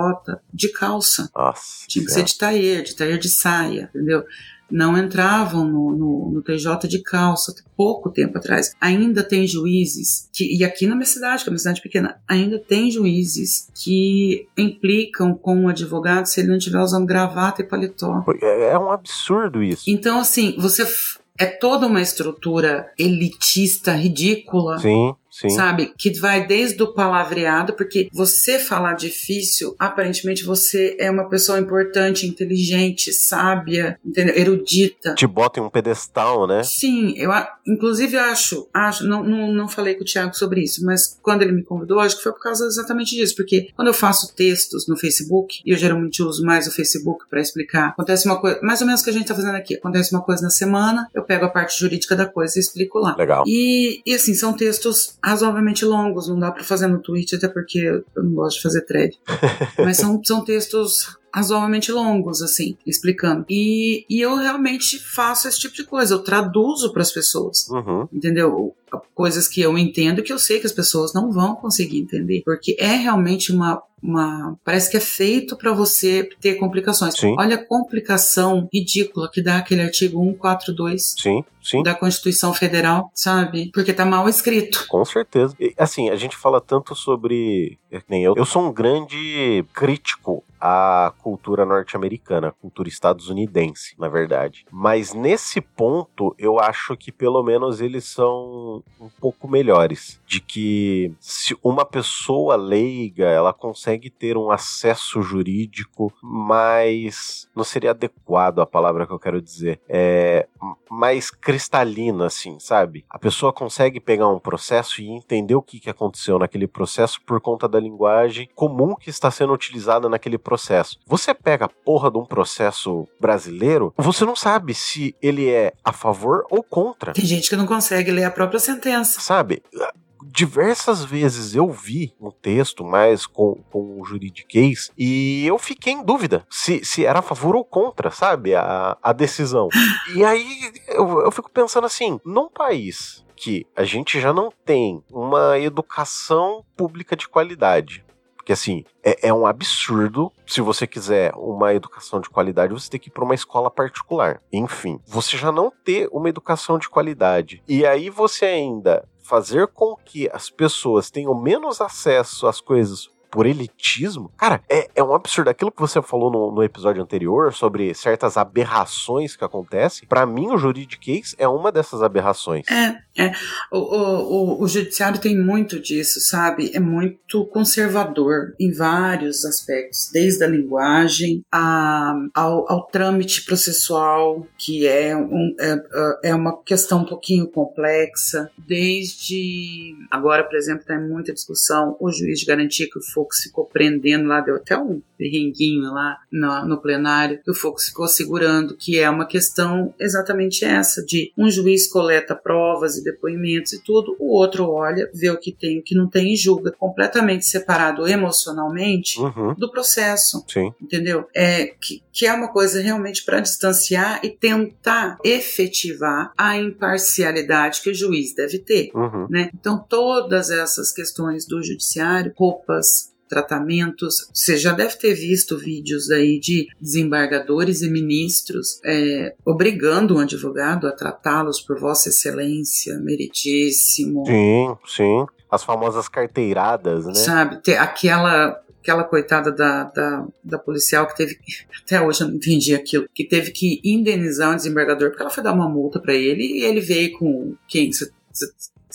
de calça. Nossa, Tinha que ser de tailleur, de tailleur de saia, entendeu? Não entravam no, no, no, TJ de calça, pouco tempo atrás. Ainda tem juízes, que, e aqui na minha cidade, que é uma cidade pequena, ainda tem juízes que implicam com o advogado se ele não estiver usando gravata e paletó. É, é um absurdo isso. Então, assim, você é toda uma estrutura elitista, ridícula. Sim. Sim. sabe? Que vai desde o palavreado, porque você falar difícil, aparentemente você é uma pessoa importante, inteligente, sábia, entendeu? erudita. Te bota em um pedestal, né? Sim, eu inclusive acho, acho, não, não, não falei com o Thiago sobre isso, mas quando ele me convidou, acho que foi por causa exatamente disso, porque quando eu faço textos no Facebook, e eu geralmente uso mais o Facebook para explicar, acontece uma coisa, mais ou menos o que a gente tá fazendo aqui, acontece uma coisa na semana, eu pego a parte jurídica da coisa e explico lá. Legal. E, e assim, são textos razoavelmente longos, não dá para fazer no Twitch, até porque eu não gosto de fazer thread. Mas são, são textos razoavelmente longos, assim, explicando. E, e eu realmente faço esse tipo de coisa, eu traduzo para as pessoas, uhum. entendeu? Coisas que eu entendo que eu sei que as pessoas não vão conseguir entender, porque é realmente uma uma parece que é feito para você ter complicações. Sim. Olha a complicação ridícula que dá aquele artigo 142 sim, sim. da Constituição Federal, sabe? Porque tá mal escrito. Com certeza. E, assim, a gente fala tanto sobre. Nem eu, eu sou um grande crítico à cultura norte-americana, à cultura estadunidense, na verdade. Mas nesse ponto, eu acho que pelo menos eles são um pouco melhores. De que se uma pessoa leiga, ela consegue ter um acesso jurídico mais. Não seria adequado a palavra que eu quero dizer. É mais cristalino, assim, sabe? A pessoa consegue pegar um processo e entender o que, que aconteceu naquele processo por conta da linguagem comum que está sendo utilizada naquele processo. Você pega a porra de um processo brasileiro, você não sabe se ele é a favor ou contra. Tem gente que não consegue ler a própria sentença. Sabe? diversas vezes eu vi um texto mais com, com o juridiquês e eu fiquei em dúvida se, se era a favor ou contra, sabe? A, a decisão. E aí eu, eu fico pensando assim: num país que a gente já não tem uma educação pública de qualidade, porque assim, é, é, um absurdo. Se você quiser uma educação de qualidade, você tem que ir para uma escola particular. Enfim, você já não ter uma educação de qualidade. E aí você ainda fazer com que as pessoas tenham menos acesso às coisas por elitismo, cara, é, é um absurdo. Aquilo que você falou no, no episódio anterior sobre certas aberrações que acontecem, para mim o juridiquês é uma dessas aberrações. É, é. O, o, o, o judiciário tem muito disso, sabe? É muito conservador em vários aspectos, desde a linguagem a, ao, ao trâmite processual, que é, um, é, é uma questão um pouquinho complexa, desde agora, por exemplo, tem muita discussão o juiz de garantia que o Fux ficou prendendo lá, deu até um perrenguinho lá no, no plenário, que o Fux ficou segurando, que é uma questão exatamente essa, de um juiz coleta provas e depoimentos e tudo, o outro olha, vê o que tem, o que não tem e julga, completamente separado emocionalmente Uhum. do processo, Sim. entendeu? É, que, que é uma coisa realmente para distanciar e tentar efetivar a imparcialidade que o juiz deve ter. Uhum. Né? Então, todas essas questões do judiciário, roupas, tratamentos, você já deve ter visto vídeos aí de desembargadores e ministros é, obrigando um advogado a tratá-los por Vossa Excelência, meritíssimo, Sim, sim. As famosas carteiradas, né? sabe? Ter aquela aquela coitada da, da, da policial que teve até hoje eu não entendi aquilo, que teve que indenizar um desembargador porque ela foi dar uma multa pra ele e ele veio com quem você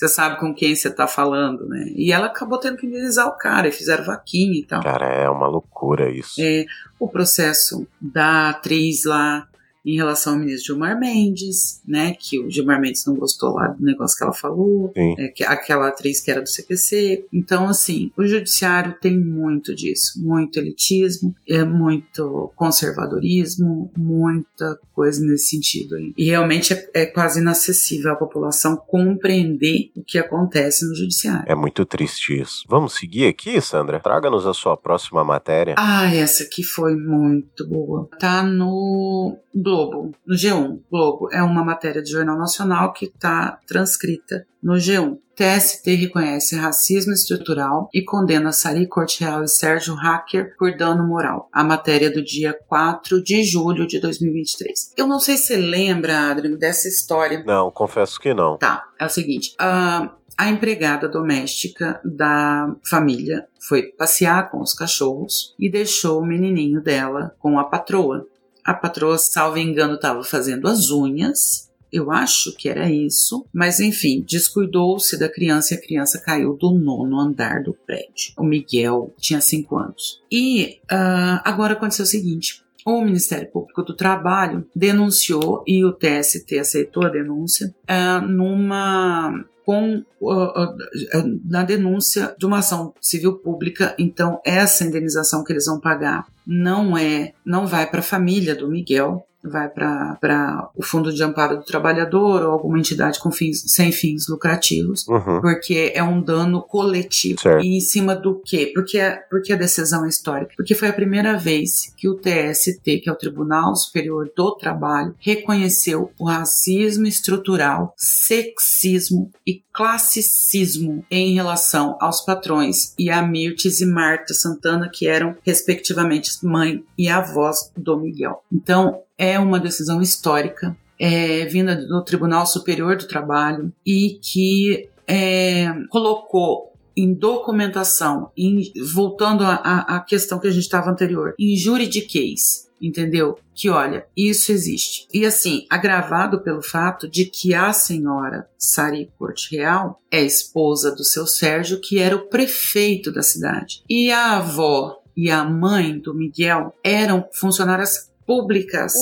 sabe com quem você tá falando, né? E ela acabou tendo que indenizar o cara e fizeram vaquinha e tal. Cara, é uma loucura isso. É, o processo da atriz lá em relação ao ministro Gilmar Mendes, né? Que o Gilmar Mendes não gostou lá do negócio que ela falou, é, que, aquela atriz que era do CPC. Então, assim, o judiciário tem muito disso, muito elitismo, é muito conservadorismo, muita coisa nesse sentido aí. E realmente é, é quase inacessível à população compreender o que acontece no judiciário. É muito triste isso. Vamos seguir aqui, Sandra? Traga-nos a sua próxima matéria. Ah, essa aqui foi muito boa. Tá no Globo, no G1. Globo é uma matéria de Jornal Nacional que tá transcrita no G1. TST reconhece racismo estrutural e condena Sari Corte Real e Sérgio Hacker por dano moral. A matéria do dia 4 de julho de 2023. Eu não sei se você lembra, Adriano, dessa história. Não, confesso que não. Tá, é o seguinte. ah, a empregada doméstica da família foi passear com os cachorros e deixou o menininho dela com a patroa. A patroa, salvo engano, estava fazendo as unhas. Eu acho que era isso, mas enfim, descuidou-se da criança e a criança caiu do nono andar do prédio. O Miguel tinha cinco anos. E ah, agora aconteceu o seguinte: o Ministério Público do Trabalho denunciou e o TST aceitou a denúncia ah, numa com uh, na denúncia de uma ação civil pública. Então essa indenização que eles vão pagar não é não vai para a família do Miguel, vai para o Fundo de Amparo do Trabalhador ou alguma entidade com fins, sem fins lucrativos, Uhum. porque é um dano coletivo. Certo. E em cima do quê? Porque, a- porque a decisão é histórica? Porque foi a primeira vez que o TST, que é o Tribunal Superior do Trabalho, reconheceu o racismo estrutural, sexismo e classicismo em relação aos patrões e a Mirtes e Marta Santana, que eram, respectivamente, mãe e avós do Miguel. Então, é uma decisão histórica é, vinda do Tribunal Superior do Trabalho e que é, colocou em documentação, em- voltando à- questão que a gente estava anterior, em juridiquês, entendeu? Que olha, isso existe. E assim, agravado pelo fato de que a senhora Sari Corte Real é esposa do seu Sérgio, que era o prefeito da cidade. E a avó e a mãe do Miguel eram funcionárias públicas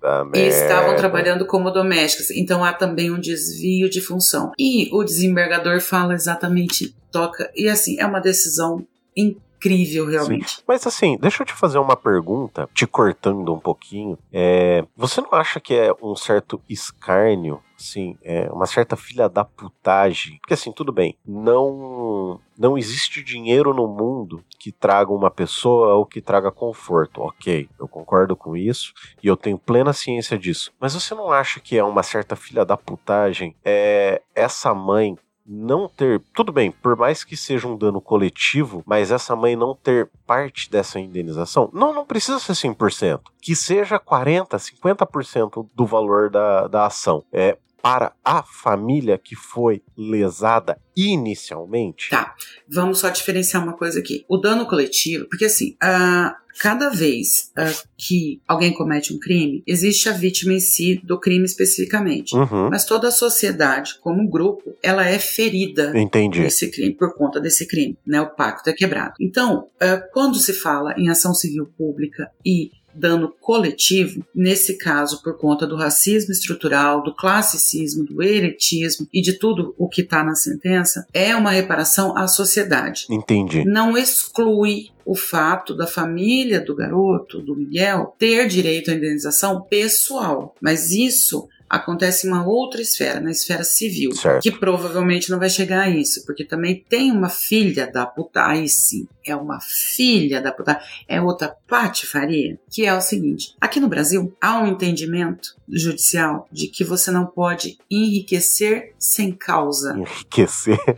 Puta e estavam trabalhando como domésticas. Então há também um desvio de função. E o desembargador fala exatamente, toca. E assim, é uma decisão incrível, realmente. Mas assim, deixa eu te fazer uma pergunta, te cortando um pouquinho. É, você não acha que é um certo escárnio, assim, é uma certa filha da putagem? Porque assim, tudo bem, não não existe dinheiro no mundo que traga uma pessoa ou que traga conforto. Ok, eu concordo com isso e eu tenho plena ciência disso. Mas você não acha que é uma certa filha da putagem é, essa mãe não ter. Tudo bem, por mais que seja um dano coletivo, mas essa mãe não ter parte dessa indenização, não, não precisa ser 100%. Que seja 40%, 50% do valor da, da ação. É para a família que foi lesada inicialmente. Tá, vamos só diferenciar uma coisa aqui. O dano coletivo, porque assim, ah, cada vez ah, que alguém comete um crime, existe a vítima em si do crime especificamente. Uhum, Mas toda a sociedade, como grupo, ela é ferida entendi. desse crime, por conta desse crime, né? O pacto é quebrado. Então, eh, quando se fala em ação civil pública e dano coletivo, nesse caso por conta do racismo estrutural, do classicismo, do elitismo e de tudo o que está na sentença, é uma reparação à sociedade. Entendi. Não exclui o fato da família do garoto, do Miguel, ter direito à indenização pessoal, mas isso acontece em uma outra esfera, na esfera civil, certo. que provavelmente não vai chegar a isso, porque também tem uma filha da puta, aí sim, é uma filha da puta, é outra patifaria, que é o seguinte, aqui no Brasil há um entendimento judicial de que você não pode enriquecer sem causa. Enriquecer?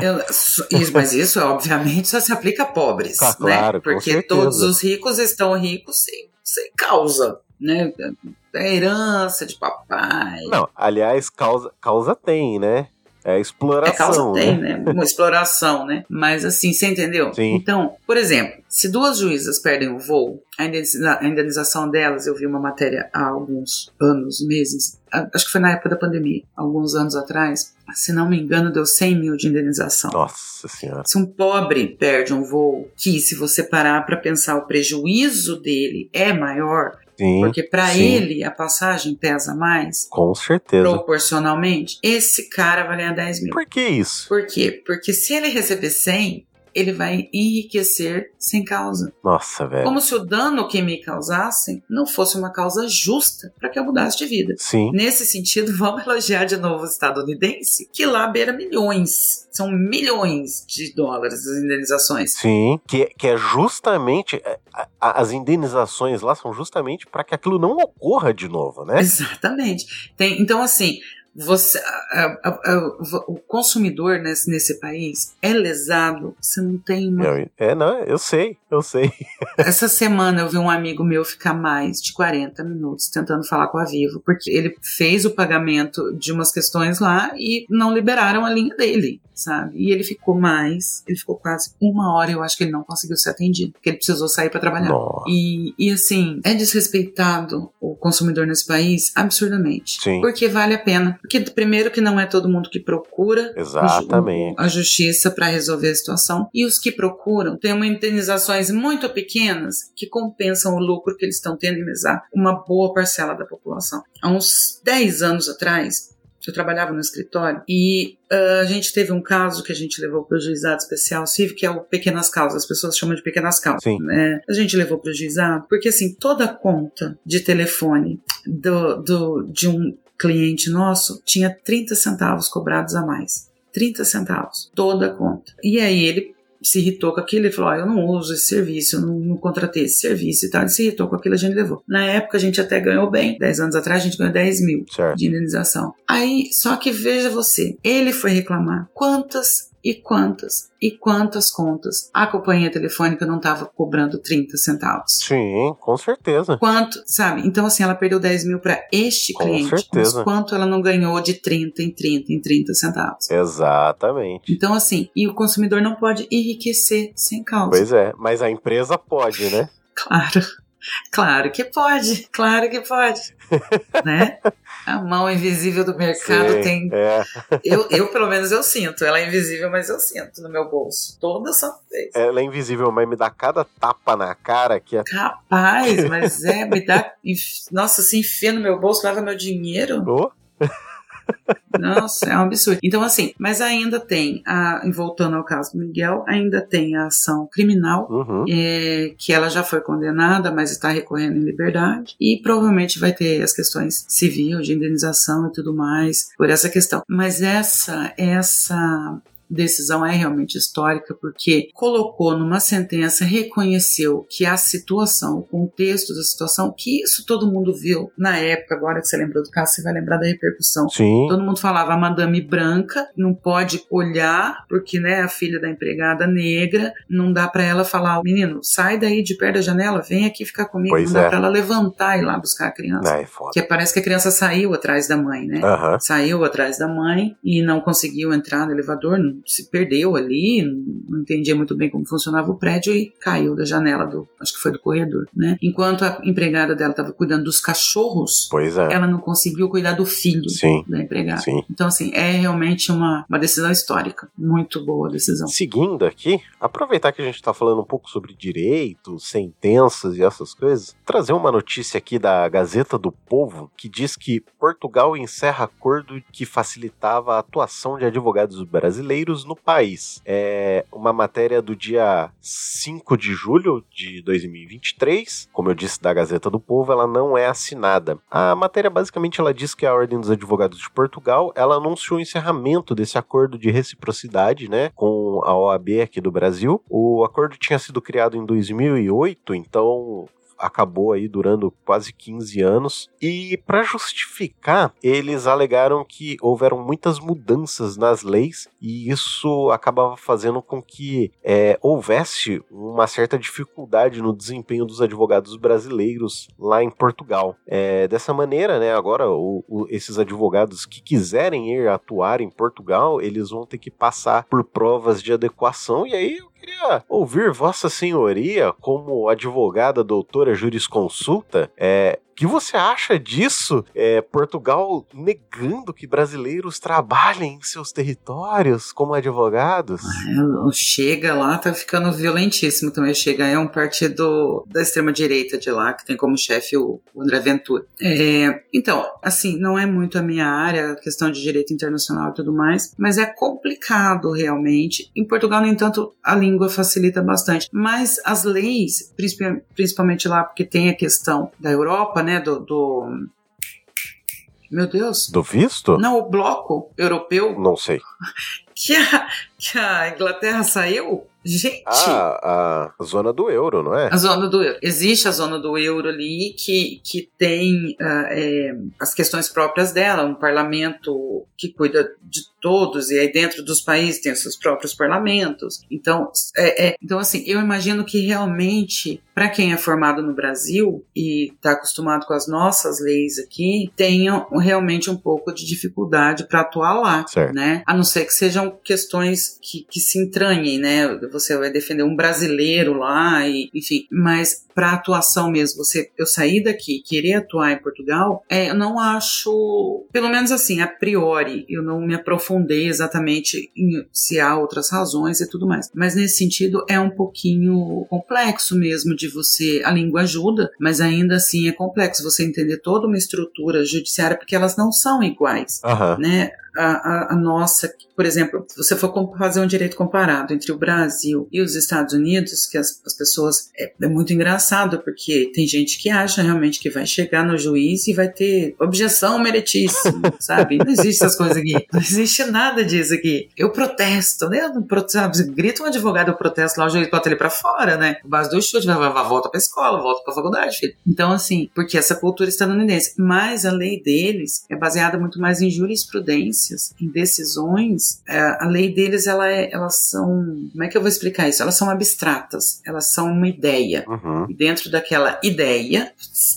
Eu, isso, mas isso, obviamente, só se aplica a pobres, ah, né? Claro, Porque todos os ricos estão ricos sem, sem causa, né? É herança de papai. Não, aliás, causa, causa tem, né? É exploração. É causa né? tem, né? Uma exploração, né? Mas assim, você entendeu? Sim. Então, por exemplo, se duas juízas perdem o voo, a indeniza- a indenização delas, eu vi uma matéria há alguns anos, meses, acho que foi na época da pandemia, alguns anos atrás, se não me engano, deu 100 mil de indenização. Nossa senhora. Se um pobre perde um voo, que se você parar para pensar o prejuízo dele é maior, Sim, porque para ele a passagem pesa mais, com certeza. proporcionalmente, esse cara vai ganhar 10 mil. Por que isso? Por quê? Porque se ele receber 100, ele vai enriquecer sem causa. Nossa, velho. Como se o dano que me causassem não fosse uma causa justa para que eu mudasse de vida. Sim. Nesse sentido, vamos elogiar de novo o estadunidense, que lá beira milhões. São milhões de dólares as indenizações. Sim, que, que é justamente. a- a- As indenizações lá são justamente para que aquilo não ocorra de novo, né? Exatamente. Tem, então, assim, você, a- a- a- o consumidor nesse, nesse país é lesado. Você não tem uma é, não, eu sei, eu sei. Essa semana eu vi um amigo meu ficar mais de 40 minutos tentando falar com a Vivo, porque ele fez o pagamento de umas questões lá e não liberaram a linha dele, sabe? E ele ficou mais, ele ficou quase uma hora, eu acho que ele não conseguiu ser atendido, porque ele precisou sair para trabalhar. E, e assim, é desrespeitado o consumidor nesse país absurdamente. Sim. Porque vale a pena. Porque, primeiro, que não é todo mundo que procura Exatamente. a justiça para resolver a situação. E os que procuram têm uma indenizações muito pequenas que compensam o lucro que eles estão tendo em mesar uma boa parcela da população. Há uns 10 anos atrás, eu trabalhava no escritório e ah, a gente teve um caso que a gente levou para o juizado especial civil, que é o pequenas causas, as pessoas chamam de pequenas causas. Sim. né? a gente levou para o juizado porque assim toda conta de telefone do, do, de um cliente nosso tinha 30 centavos cobrados a mais. 30 centavos, toda a conta. E aí ele se irritou com aquilo e falou: ah, Eu não uso esse serviço, eu não, não contratei esse serviço e tal. Ele se irritou com aquilo, a gente levou. Na época a gente até ganhou bem. 10 anos atrás a gente ganhou 10 mil Certo. de indenização. Aí, só que veja você, ele foi reclamar quantas e quantas e quantas contas a companhia telefônica não estava cobrando 30 centavos. Sim, com certeza. Quanto, sabe? Então, assim, ela perdeu 10 mil para este Com cliente. certeza. Mas quanto ela não ganhou de 30 em 30 em 30 centavos? Exatamente. Então, assim, e o consumidor não pode enriquecer sem causa. Pois é, mas a empresa pode, né? Claro. Claro que pode, claro que pode. né? A mão invisível do mercado Sim, tem. É, Eu, eu, pelo menos, eu sinto. Ela é invisível, mas eu sinto no meu bolso. Toda essa vez. ela é invisível, mas me dá cada tapa na cara que é. Capaz, mas é, me dá. Nossa, se enfia no meu bolso, leva meu dinheiro. Oh, Nossa, é um absurdo. Então, assim, mas ainda tem, a, voltando ao caso do Miguel, ainda tem a ação criminal, uhum. é, que ela já foi condenada, mas está recorrendo em liberdade, e provavelmente vai ter as questões civil, de indenização e tudo mais, por essa questão. Mas essa, essa decisão é realmente histórica porque colocou numa sentença, reconheceu que a situação, o contexto da situação, que isso todo mundo viu na época, agora que você lembrou do caso, você vai lembrar da repercussão. Sim, Todo mundo falava a madame branca não pode olhar porque né a filha da empregada negra não dá pra ela falar menino sai daí de perto da janela vem aqui ficar comigo Pois não dá é. pra ela levantar e ir lá buscar a criança é foda. que parece que a criança saiu atrás da mãe né saiu atrás da mãe e não conseguiu entrar no elevador não se perdeu ali, não entendia muito bem como funcionava o prédio e caiu da janela do, acho que foi do corredor, né? Enquanto a empregada dela estava cuidando dos cachorros, é. ela não conseguiu cuidar do filho Sim. da empregada. Sim. Então, assim, é realmente uma, uma decisão histórica. Muito boa a decisão. Seguindo aqui, aproveitar que a gente está falando um pouco sobre direito, sentenças e essas coisas, trazer uma notícia aqui da Gazeta do Povo que diz que Portugal encerra acordo que facilitava a atuação de advogados brasileiros no país. É uma matéria do dia 5 de julho de 2023, como eu disse da Gazeta do Povo, ela não é assinada. A matéria basicamente ela diz que a Ordem dos Advogados de Portugal, ela anunciou o encerramento desse acordo de reciprocidade, né, com a OAB aqui do Brasil. O acordo tinha sido criado em 2008, então acabou aí durando quase 15 anos. E para justificar, eles alegaram que houveram muitas mudanças nas leis e isso acabava fazendo com que é, houvesse uma certa dificuldade no desempenho dos advogados brasileiros lá em Portugal. É, dessa maneira, né, agora o- o- esses advogados que quiserem ir atuar em Portugal, eles vão ter que passar por provas de adequação e aí queria ouvir Vossa Senhoria, como advogada doutora jurisconsulta, é, que você acha disso? É, Portugal negando que brasileiros trabalhem em seus territórios como advogados? É, Chega lá tá ficando violentíssimo também. Chega é um partido da extrema-direita de lá, que tem como chefe o André Ventura. É, então, assim, não é muito a minha área, a questão de direito internacional e tudo mais, mas é complicado realmente. Em Portugal, no entanto, a língua facilita bastante. Mas as leis, principalmente lá, porque tem a questão da Europa, né, do... do meu Deus. Do visto? Não, o bloco europeu Não sei. que a, que a Inglaterra saiu, gente, Ah, a zona do euro, não é? a zona do euro. Existe a zona do euro ali que, que tem ah, é, as questões próprias dela, um parlamento que cuida de todos, e aí dentro dos países tem os seus próprios parlamentos. Então, é, é, então assim, eu imagino que realmente, para quem é formado no Brasil e está acostumado com as nossas leis aqui, tenha realmente um pouco de dificuldade para atuar lá, Certo. né? A não ser que sejam questões que, que se entranhem, né? Você vai defender um brasileiro lá, e, enfim. Mas para atuação mesmo, você, eu sair daqui e querer atuar em Portugal, é, eu não acho, pelo menos assim, a priori, eu não me aprofundei exatamente em se há outras razões e tudo mais. Mas nesse sentido é um pouquinho complexo mesmo de você, a língua ajuda, mas ainda assim é complexo você entender toda uma estrutura judiciária porque elas não são iguais Aham. né? A, a- a nossa, por exemplo, se você for fazer um direito comparado entre o Brasil e os Estados Unidos, que as, as pessoas. É, é muito engraçado, porque tem gente que acha realmente que vai chegar no juiz e vai ter objeção meritíssima, sabe? Não existe essas coisas aqui. Não existe nada disso aqui. Eu protesto, né? Eu protesto, grita um advogado, eu protesto lá, o juiz bota ele pra fora, né? O base do chute, vai, vai, vai, volta pra escola, volta pra faculdade, filho. Então, assim, porque essa cultura estadunidense. Mas a lei deles é baseada muito mais em em decisões. É, a lei deles, ela é, elas são. Como é que eu vou explicar isso? Elas são abstratas, elas são uma ideia. Uhum. E dentro daquela ideia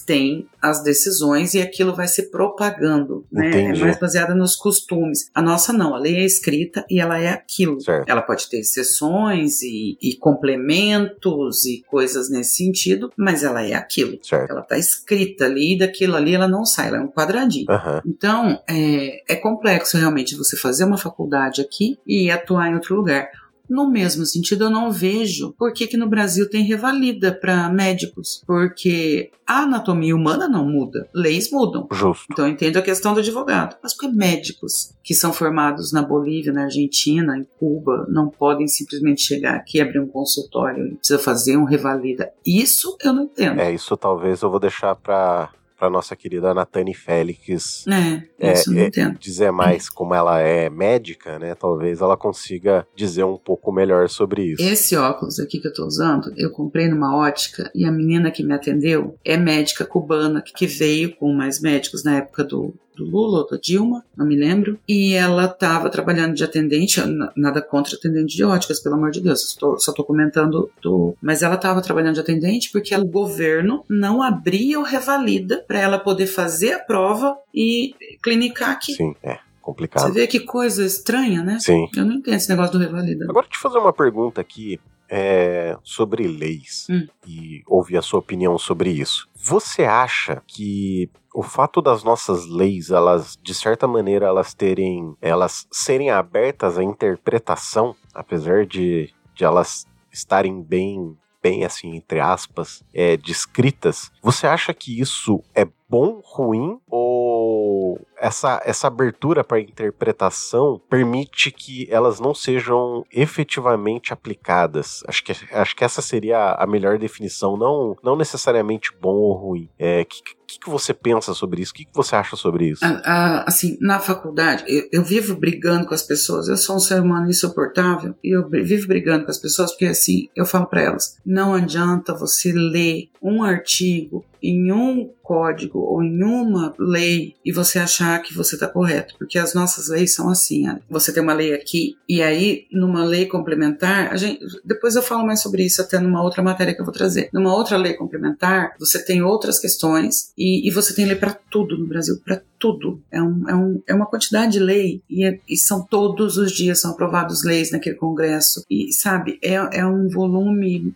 tem as decisões e aquilo vai se propagando, né? Entendi. É mais baseada nos costumes. A nossa não, a lei é escrita e ela é aquilo. Certo. Ela pode ter exceções e, e complementos e coisas nesse sentido, mas ela é aquilo. Certo. Ela tá escrita ali e daquilo ali ela não sai, ela é um quadradinho. Aham. Então, é, é complexo realmente você fazer uma faculdade aqui e atuar em outro lugar. No mesmo sentido, eu não vejo por que, que no Brasil tem revalida para médicos, porque a anatomia humana não muda, leis mudam. Justo. Então eu entendo a questão do advogado. Mas por que médicos que são formados na Bolívia, na Argentina, em Cuba, não podem simplesmente chegar aqui e abrir um consultório e precisa fazer um revalida? Isso eu não entendo. É, isso talvez eu vou deixar pra, pra nossa querida Natane Félix É, É, é- dizer mais como ela é médica, né? Talvez ela consiga dizer um pouco melhor sobre isso. Esse óculos aqui que eu tô usando, eu comprei numa ótica e a menina que me atendeu é médica cubana que veio com mais médicos na época do, do Lula ou da Dilma, não me lembro. E ela tava trabalhando de atendente, nada contra atendente de óticas, pelo amor de Deus, só tô comentando do. Mas ela tava trabalhando de atendente porque o governo não abria o Revalida para ela poder fazer a prova e clinicar aqui. Sim, é. complicado. Você vê que coisa estranha, né? Sim. Eu não entendo esse negócio do revalida. Agora, deixa eu fazer uma pergunta aqui é, sobre leis Hum. e ouvir a sua opinião sobre isso. Você acha que o fato das nossas leis, elas, de certa maneira, elas terem, elas serem abertas à interpretação, apesar de, de elas estarem bem, bem assim, entre aspas, é, descritas, você acha que isso é bom, ruim, ou essa, essa abertura para interpretação permite que elas não sejam efetivamente aplicadas? Acho que, acho que essa seria a melhor definição, não, não necessariamente bom ou ruim. É, que, que, que você pensa sobre isso? O que, que você acha sobre isso? Ah, ah, assim, na faculdade, eu, eu vivo brigando com as pessoas. Eu sou um ser humano insuportável e eu vivo brigando com as pessoas porque, assim, eu falo para elas: não adianta você ler um artigo em um código ou em uma lei e você achar que você está correto, porque as nossas leis são assim. Você tem uma lei aqui e aí numa lei complementar, a gente, depois eu falo mais sobre isso até numa outra matéria que eu vou trazer. Numa outra lei complementar, você tem outras questões e, e você tem lei para tudo no Brasil, para tudo. É, um, é, um, é uma quantidade de lei e, é- e são todos os dias são aprovados leis naquele congresso e sabe é, é um volume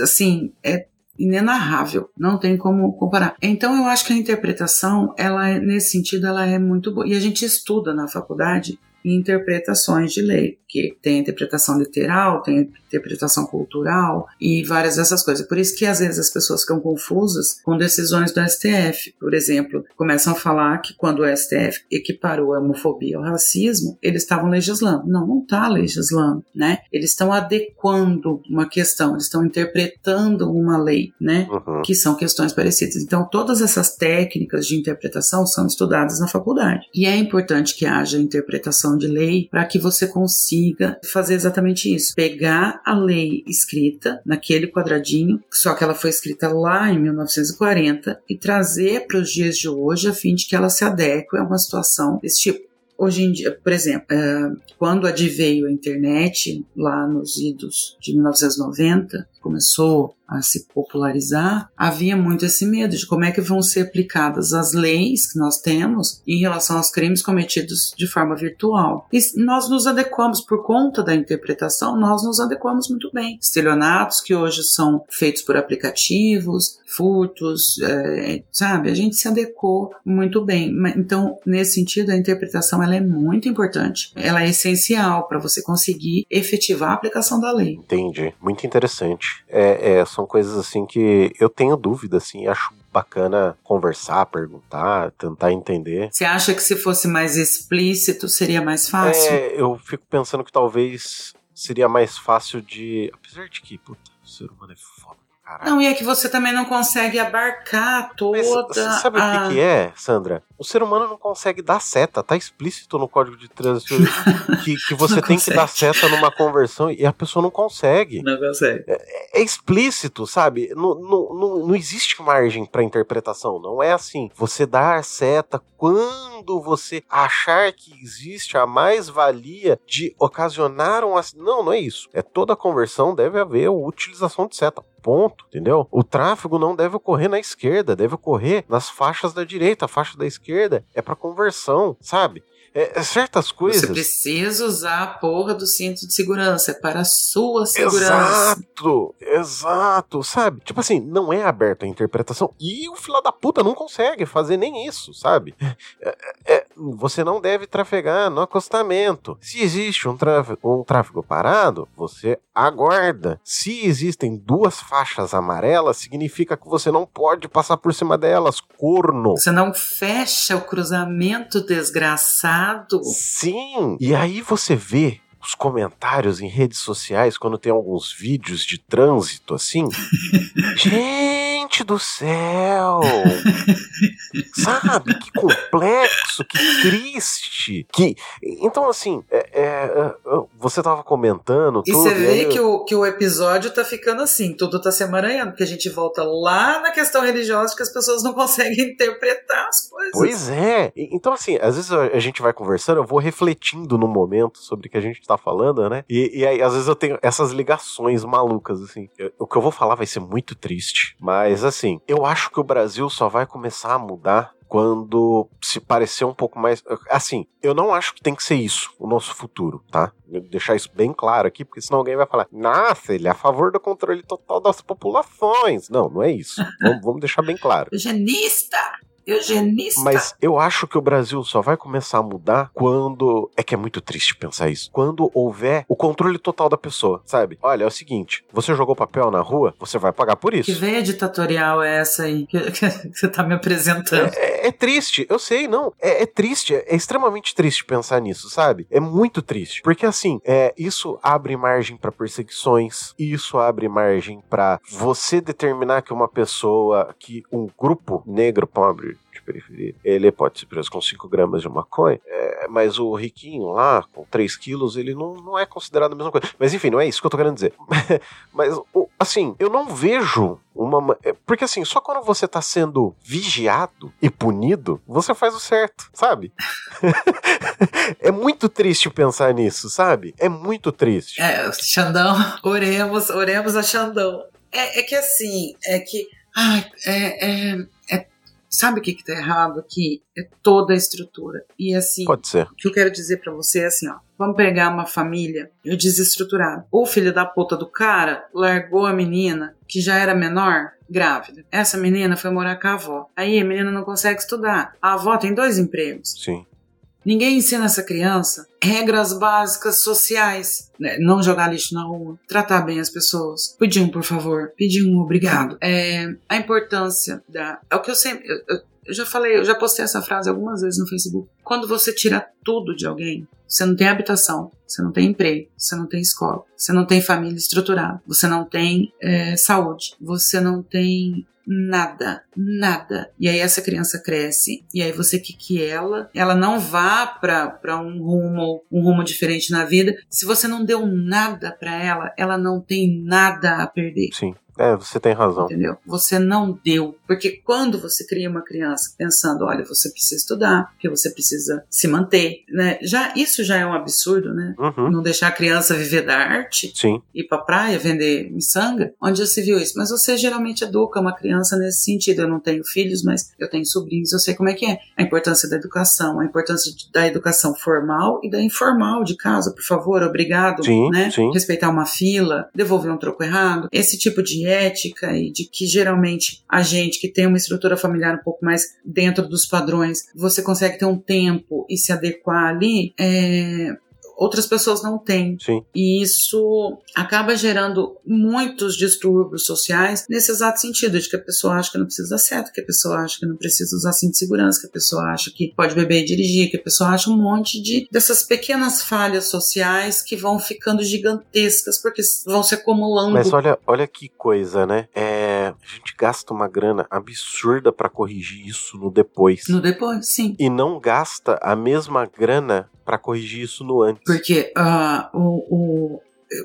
assim é inenarrável, não tem como comparar. Então eu acho que a interpretação, ela é, nesse sentido, ela é muito boa. E a gente estuda na faculdade interpretações de lei, que tem interpretação literal, tem interpretação cultural e várias dessas coisas. Por isso que às vezes as pessoas ficam confusas com decisões do STF. Por exemplo, começam a falar que quando o STF equiparou a homofobia ao racismo, eles estavam legislando. Não, não está legislando, né? Eles estão adequando uma questão, eles estão interpretando uma lei, né? Uhum. que são questões parecidas. Então, todas essas técnicas de interpretação são estudadas na faculdade. E é importante que haja interpretação de lei para que você consiga fazer exatamente isso. Pegar a lei escrita naquele quadradinho, só que ela foi escrita lá em 1940, e trazer para os dias de hoje a fim de que ela se adeque a uma situação desse tipo. Hoje em dia, por exemplo, eh, quando adveio a internet, lá nos idos de 1990, começou a se popularizar, havia muito esse medo de como é que vão ser aplicadas as leis que nós temos em relação aos crimes cometidos de forma virtual. E nós nos adequamos, por conta da interpretação, nós nos adequamos muito bem. Estelionatos que hoje são feitos por aplicativos, furtos, eh, sabe? A gente se adequou muito bem. Então, nesse sentido, a interpretação ela é muito importante. Ela é essencial para você conseguir efetivar a aplicação da lei. Entendi. Muito interessante. É, é, são coisas assim que eu tenho dúvida, assim, acho bacana conversar, perguntar, tentar entender. Você acha que se fosse mais explícito seria mais fácil? É, eu fico pensando que talvez seria mais fácil de. Apesar de que, puta, o ser humano é foda caralho. Não, e é que você também não consegue abarcar toda Mas você sabe a... o que, que é, Sandra? O ser humano não consegue dar seta, tá explícito no código de trânsito que, que você tem que consegue. dar seta numa conversão e a pessoa não consegue. Não consegue. É explícito, sabe? Não, não, não, não existe margem para interpretação. Não é assim. Você dar seta quando você achar que existe a mais-valia de ocasionar um. ac- Não, não é isso. É toda conversão deve haver a utilização de seta. Ponto, entendeu? O tráfego não deve ocorrer na esquerda, deve ocorrer nas faixas da direita. A faixa da esquerda é para conversão, sabe? É, é certas coisas. Você precisa usar a porra do cinto de segurança, é para a sua segurança. Exato, exato, sabe? Tipo assim, não é aberto a interpretação e o filho da puta não consegue fazer nem isso, sabe? É- é- você não deve trafegar no acostamento. Se existe um, tráfego, um tráfego parado, você aguarda. Se existem duas faixas amarelas, significa que você não pode passar por cima delas, corno. Você não fecha o cruzamento desgraçado. Sim! E aí você vê os comentários em redes sociais quando tem alguns vídeos de trânsito assim. Gente do céu! Sabe? Que complexo, que triste. Que... Então, assim, é- é, é, você tava comentando E tudo. você vê aí- que o, que o episódio tá ficando assim, tudo tá se emaranhando, porque a gente volta lá na questão religiosa que as pessoas não conseguem interpretar as coisas. Pois é. Então, assim, às vezes a a gente vai conversando, eu vou refletindo no momento sobre o que a gente tá falando, né? E, e aí, às vezes, eu tenho essas ligações malucas, assim. Eu- o que eu vou falar vai ser muito triste, mas, assim, eu acho que o Brasil só vai começar a mudar quando se se parecer um pouco mais. Assim, eu não acho que tem que ser isso o nosso futuro, tá? Vou deixar isso bem claro aqui, porque senão alguém vai falar: nossa, ele é a favor do controle total das populações. Não, não é isso. vamos, vamos deixar bem claro. Eugenista! Eugenista. Mas eu acho que o Brasil só vai começar a mudar quando. É que é muito triste pensar isso. Quando houver o controle total da pessoa, sabe? Olha, é o seguinte: você jogou papel na rua, você vai pagar por isso. Que veia ditatorial é essa aí que, que, você tá me apresentando? É, é, é triste, eu sei, não. É, é, triste, é extremamente triste pensar nisso, sabe? É muito triste. Porque assim, é, isso abre margem para perseguições, isso abre margem para você determinar que uma pessoa, que um grupo negro pobre periferia, ele pode ser preso com 5 gramas de maconha, é, mas o riquinho lá, com 3 quilos, ele não, não é considerado a mesma coisa. Mas enfim, não é isso que eu tô querendo dizer. mas, assim, eu não vejo uma. É, porque assim, só quando você tá sendo vigiado e punido, você faz o certo, sabe? é muito triste pensar nisso, sabe? É muito triste. É, Xandão, oremos, oremos a Xandão. É, é que assim, é que. Ai, é, é, é Sabe o que está errado aqui? É toda a estrutura. E assim, Pode ser. o que eu quero dizer para você é assim, ó. Vamos pegar uma família desestruturada. O filho da puta do cara largou a menina, que já era menor, grávida. Essa menina foi morar com a avó. Aí a menina não consegue estudar. A avó tem dois empregos. Sim. Ninguém ensina essa criança regras básicas sociais. Né? Não jogar lixo na rua, tratar bem as pessoas. Pedir um, por favor. Pedir um, obrigado. É, a importância da. É o que eu sempre. Eu, eu, eu já falei, eu já postei essa frase algumas vezes no Facebook. Quando você tira tudo de alguém, você não tem habitação, você não tem emprego, você não tem escola, você não tem família estruturada, você não tem é, saúde, você não tem nada, nada. E aí essa criança cresce e aí você quer que ela, ela não vá para um rumo, um rumo diferente na vida. Se você não deu nada para ela, ela não tem nada a perder. Sim. É, você tem razão. Entendeu? Você não deu. Porque quando você cria uma criança pensando, olha, você precisa estudar, porque você precisa se manter, né? Já, isso já é um absurdo, né? Uhum. Não deixar a criança viver da arte, Sim. ir pra praia, vender miçanga, onde já se viu isso. Mas você geralmente educa uma criança nesse sentido. Eu não tenho filhos, mas eu tenho sobrinhos, eu sei como é que é. A importância da educação, a importância da educação formal e da informal de casa, por favor, obrigado, sim, né? Sim. Respeitar uma fila, devolver um troco errado. Esse tipo de ética e de que geralmente a gente que tem uma estrutura familiar um pouco mais dentro dos padrões, você consegue ter um tempo e se adequar ali, é, outras pessoas não têm. Sim. E isso acaba gerando muitos distúrbios sociais nesse exato sentido, de que a pessoa acha que não precisa dar certo, que a pessoa acha que não precisa usar cinto de segurança, que a pessoa acha que pode beber e dirigir, que a pessoa acha um monte de dessas pequenas falhas sociais que vão ficando gigantescas porque vão se acumulando. Mas olha, olha que coisa, né? É, a gente gasta uma grana absurda para corrigir isso no depois. No depois, sim. E não gasta a mesma grana para corrigir isso no antes. Porque uh, o, o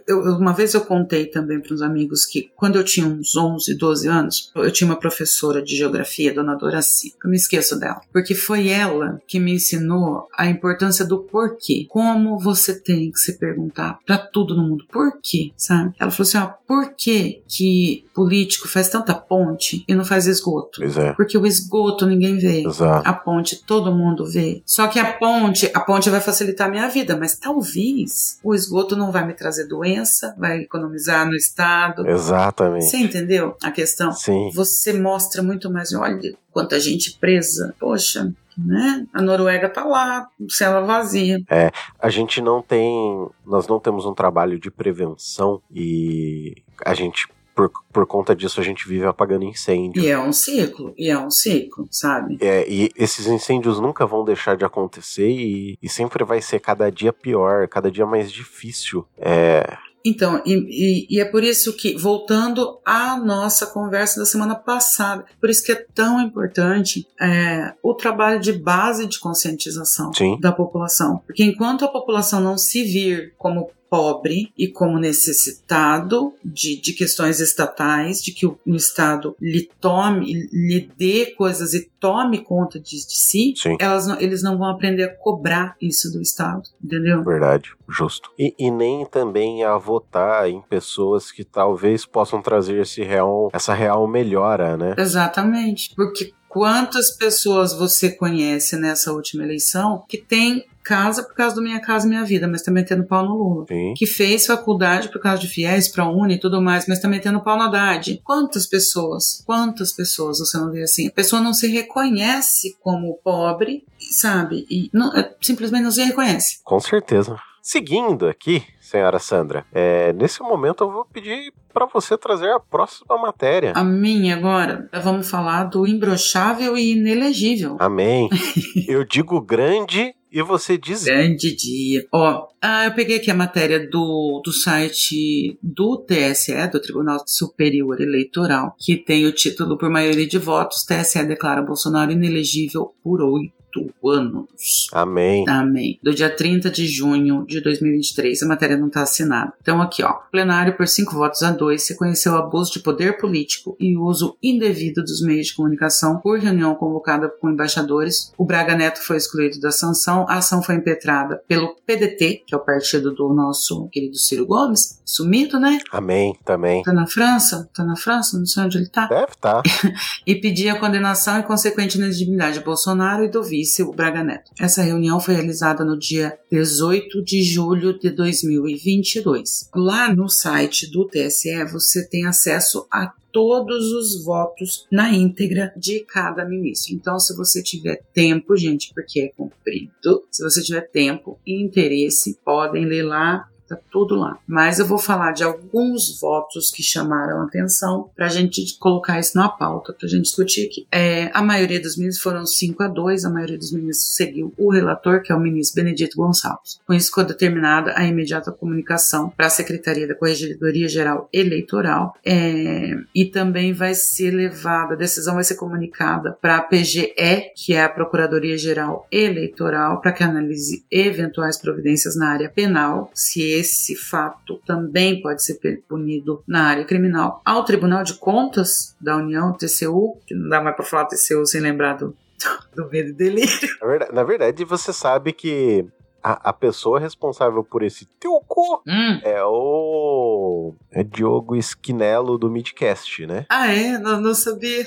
eu, uma vez eu contei também para uns amigos que quando eu tinha uns 11, 12 anos, eu tinha uma professora de geografia, dona Doraci. Eu me esqueço dela, porque foi ela que me ensinou a importância do porquê. Como você tem que se perguntar para tudo no mundo, por quê, sabe? Ela falou assim: ó, por que que político faz tanta ponte e não faz esgoto? É. Porque o esgoto ninguém vê. Exato. A ponte todo mundo vê. Só que a ponte, a ponte vai facilitar a minha vida, mas talvez o esgoto não vai me trazer doença, vai economizar no Estado. Exatamente. Você entendeu a questão? Sim. Você mostra muito mais, olha quanta gente presa. Poxa, né? A Noruega tá lá, cela vazia. É, a gente não tem, nós não temos um trabalho de prevenção e a gente por, por conta disso a gente vive apagando incêndio. E é um ciclo, e é um ciclo, sabe? É, e esses incêndios nunca vão deixar de acontecer e, e sempre vai ser cada dia pior, cada dia mais difícil. É, então, e, e, e, é por isso que, voltando à nossa conversa da semana passada, por isso que é tão importante é, o trabalho de base de conscientização Sim. da população. Porque enquanto a população não se vir como pobre e como necessitado de, de questões estatais, de que o, o, Estado lhe tome, lhe dê coisas e tome conta de, de si, elas não, eles não vão aprender a cobrar isso do Estado, entendeu? Verdade, justo. E, e, nem também a votar em pessoas que talvez possam trazer esse real, essa real melhora, né? Exatamente, porque Quantas pessoas você conhece nessa última eleição que tem casa por causa do Minha Casa Minha Vida, mas também tendo pau no Lula. Sim. Que fez faculdade por causa de fiéis para Uni e tudo mais, mas também tendo pau na Haddad. Quantas pessoas, quantas pessoas você não vê assim? A pessoa não se reconhece como pobre, sabe? E não, é, simplesmente não se reconhece. Com certeza. Seguindo aqui, senhora Sandra, é, nesse momento eu vou pedir para você trazer a próxima matéria. A minha agora, vamos falar do imbrochável e inelegível. Amém. eu digo grande e você diz. Grande dia. Ó, ah, eu peguei aqui a matéria do, do site do TSE, do Tribunal Superior Eleitoral, que tem o título por maioria de votos: TSE declara Bolsonaro inelegível por oito anos. Amém. Amém. Do dia 30 de junho de 2023. A matéria não está assinada. Então, aqui, ó. Plenário, por cinco votos a dois, reconheceu abuso de poder político e uso indevido dos meios de comunicação por reunião convocada com embaixadores. O Braga Neto foi excluído da sanção. A ação foi impetrada pelo PDT, que é o partido do nosso querido Ciro Gomes. Sumido, né? Amém, também. Tá na França? Tá na França? Não sei onde ele tá. Deve estar. Tá. e pedia a condenação e consequente inelegibilidade de Bolsonaro e do vice, o Braga Neto. Essa reunião foi realizada no dia 18 de julho de 2022. Lá no site do TSE você tem acesso a todos os votos na íntegra de cada ministro. Então, se você tiver tempo, gente, porque é comprido, se você tiver tempo e interesse, podem ler lá Tá tudo lá. Mas eu vou falar de alguns votos que chamaram atenção para a gente colocar isso na pauta, para a gente discutir aqui. É, a maioria dos ministros foram 5 a 2, a maioria dos ministros seguiu o relator, que é o ministro Benedito Gonçalves. Com isso ficou determinada a imediata comunicação para a Secretaria da Corregedoria Geral Eleitoral é, e também vai ser levada, a decisão vai ser comunicada para a PGE, que é a Procuradoria Geral Eleitoral, para que analise eventuais providências na área penal, se esse fato também pode ser punido na área criminal, ao Tribunal de Contas da União, TCU, que não dá mais para falar TCU sem lembrar do, do medo e delírio. Na verdade, na verdade, você sabe que a, a, pessoa responsável por esse teu cu hum. é o. É Diogo Esquinelo do Midcast, né? Ah, é? Não, não sabia.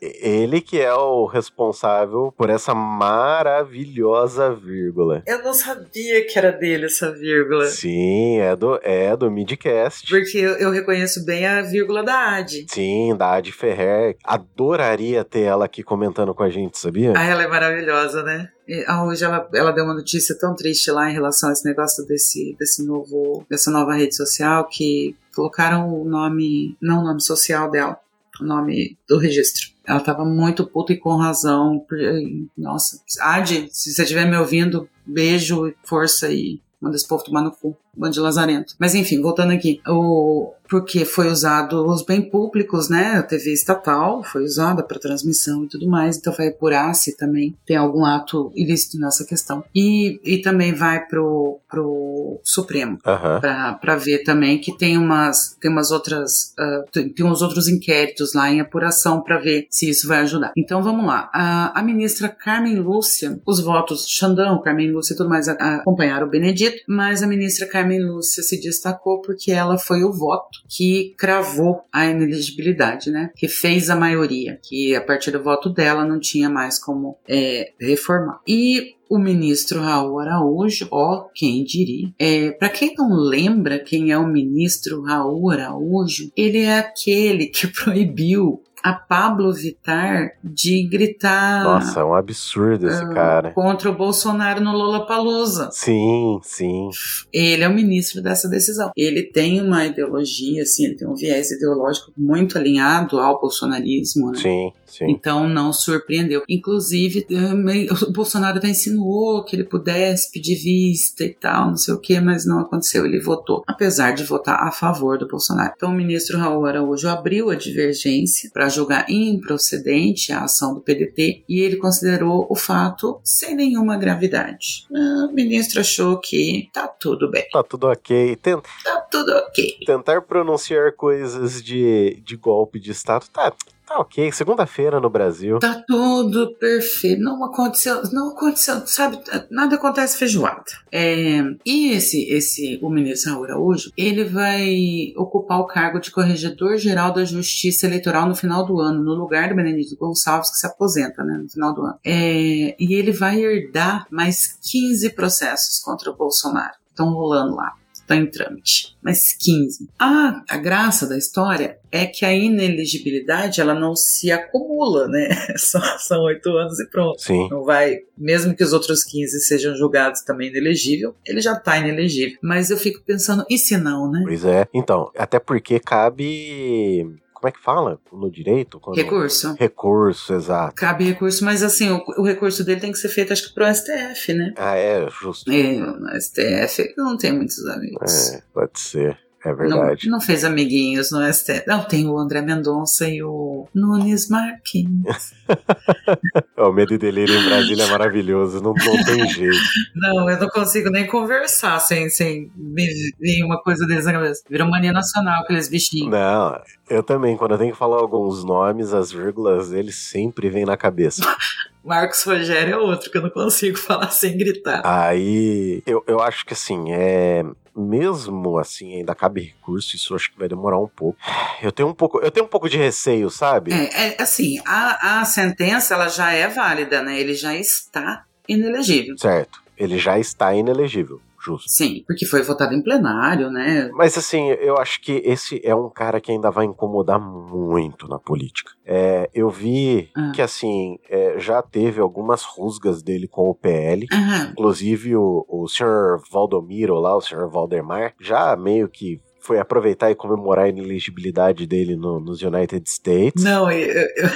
Ele que é o responsável por essa maravilhosa vírgula. Eu não sabia que era dele essa vírgula. Sim, é do, é do Midcast. Porque eu, eu reconheço bem a vírgula da Ad. Sim, da Ad Ferrer. Adoraria ter ela aqui comentando com a gente, sabia? Ah, ela é maravilhosa, né? Ah, hoje ela, ela deu uma notícia tão triste lá em relação a esse negócio desse, desse novo, dessa nova rede social que colocaram o nome, não o nome social dela, o nome do registro. Ela tava muito puta e com razão. Nossa, Adi, se você estiver me ouvindo, beijo, força e manda esse povo tomar no cu. Bando de lazarento. Mas enfim, voltando aqui. O, porque foi usado os bem públicos, né? A TV estatal foi usada para transmissão e tudo mais, então vai apurar se também tem algum ato ilícito nessa questão. E, e também vai pro, pro Supremo uhum. para ver também que tem umas, tem umas outras, uh, tem, tem uns outros inquéritos lá em apuração para ver se isso vai ajudar. Então vamos lá. A, a ministra Carmen Lúcia, os votos Xandão, Carmen Lúcia e tudo mais a, a acompanharam o Benedito, mas a ministra Carmen Lúcia se destacou porque ela foi o voto que cravou a ineligibilidade, né? Que fez a maioria, que a partir do voto dela não tinha mais como é, reformar. E o ministro Raul Araújo, ó, quem diria. É, para quem não lembra quem é o ministro Raul Araújo, ele é aquele que proibiu a Pablo Vitar de gritar. Nossa, é um absurdo esse uh, cara. Contra o Bolsonaro no Lollapalooza. Sim, sim. Ele é o ministro dessa decisão. Ele tem uma ideologia, assim, ele tem um viés ideológico muito alinhado ao bolsonarismo, né? Sim, sim. Então não surpreendeu. Inclusive, o Bolsonaro até insinuou que ele pudesse pedir vista e tal, não sei o que, mas não aconteceu. Ele votou, apesar de votar a favor do Bolsonaro. Então o ministro Raul Araújo abriu a divergência para julgar improcedente a ação do PDT e ele considerou o fato sem nenhuma gravidade. Ah, o ministro achou que tá tudo bem. Tá tudo ok. Tent... Tá tudo ok. Tentar pronunciar coisas de, de golpe de Estado tá, tá ok. Segunda-feira no Brasil. Tá tudo perfeito. Não aconteceu, não aconteceu, sabe? Nada acontece feijoada. É, e esse, esse, o ministro Raul Araújo, ele vai ocupar o cargo de corregedor-geral da Justiça Eleitoral no final do ano, no lugar do Benedito Gonçalves, que se aposenta, né, no final do ano. É, e ele vai herdar mais 15 processos contra o Bolsonaro. Estão rolando lá está em trâmite, mas 15. A, a graça da história é que a ineligibilidade ela não se acumula, né? Só, são oito anos e pronto. Sim. Não vai, mesmo que os outros 15 sejam julgados também inelegível, ele já está inelegível. Mas eu fico pensando, e se não, né? Pois é. Então, até porque cabe como é que fala no direito? Quando... Recurso. Recurso, exato. Cabe recurso, mas assim, o, o, recurso dele tem que ser feito, acho que pro STF, né? Ah, é, justo. É, no STF não tem muitos amigos. É, pode ser. É verdade. Não, não, fez amiguinhos no STF. Não, tem o André Mendonça e o Nunes Marquinhos. o Medo e Delírio em Brasília é maravilhoso, não, não tem jeito. Não, eu não consigo nem conversar sem, sem vir uma coisa deles na cabeça. Virou mania nacional, aqueles bichinhos. Não, eu também, quando eu tenho que falar alguns nomes, as vírgulas deles sempre vêm na cabeça. Marcos Rogério é outro que eu não consigo falar sem gritar. Aí, eu, eu acho que assim, é mesmo assim ainda cabe recurso, isso acho que vai demorar um pouco. Eu tenho um pouco, eu tenho um pouco de receio, sabe? É, é assim, a, a sentença ela já é válida, né? Ele já está inelegível. Certo, ele já está inelegível justo. Sim, porque foi votado em plenário, né? Mas assim, eu acho que esse é um cara que ainda vai incomodar muito na política. É, eu vi ah. que assim, é, já teve algumas rusgas dele com o PL. Inclusive o, o senhor Valdomiro lá, o senhor Valdemar, já meio que foi aproveitar e comemorar a inelegibilidade dele no, nos United States. Não, eu, eu,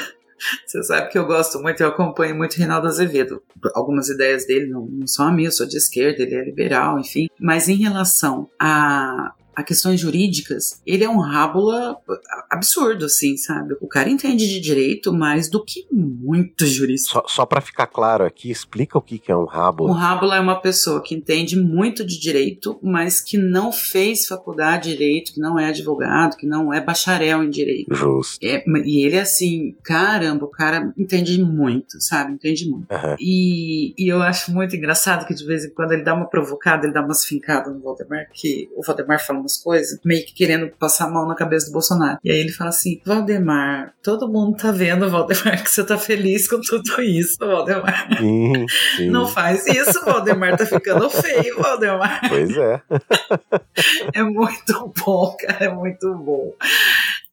você sabe que eu gosto muito, eu acompanho muito Reinaldo Azevedo. Algumas ideias dele não, não são a minha, eu sou de esquerda, ele é liberal, enfim. Mas em relação a a questões jurídicas, ele é um rábula absurdo, assim, sabe? O cara entende de direito mais do que muitos juristas. Só, só para ficar claro aqui, explica o que, que é um rábula. Um rábula é uma pessoa que entende muito de direito, mas que não fez faculdade de direito, que não é advogado, que não é bacharel em direito. Justo. É, e ele é assim, caramba, o cara entende muito, sabe? Entende muito. Uhum. E, e eu acho muito engraçado que de vez em quando ele dá uma provocada, ele dá umas fincadas no Valdemar, que o Valdemar fala umas coisas, meio que querendo passar a mão na cabeça do Bolsonaro. E aí ele fala assim: Valdemar, todo mundo tá vendo, Valdemar, que você tá feliz com tudo isso, Valdemar. Sim, sim. Não faz isso, Valdemar, tá ficando feio, Valdemar. Pois é. é muito bom, cara, é muito bom.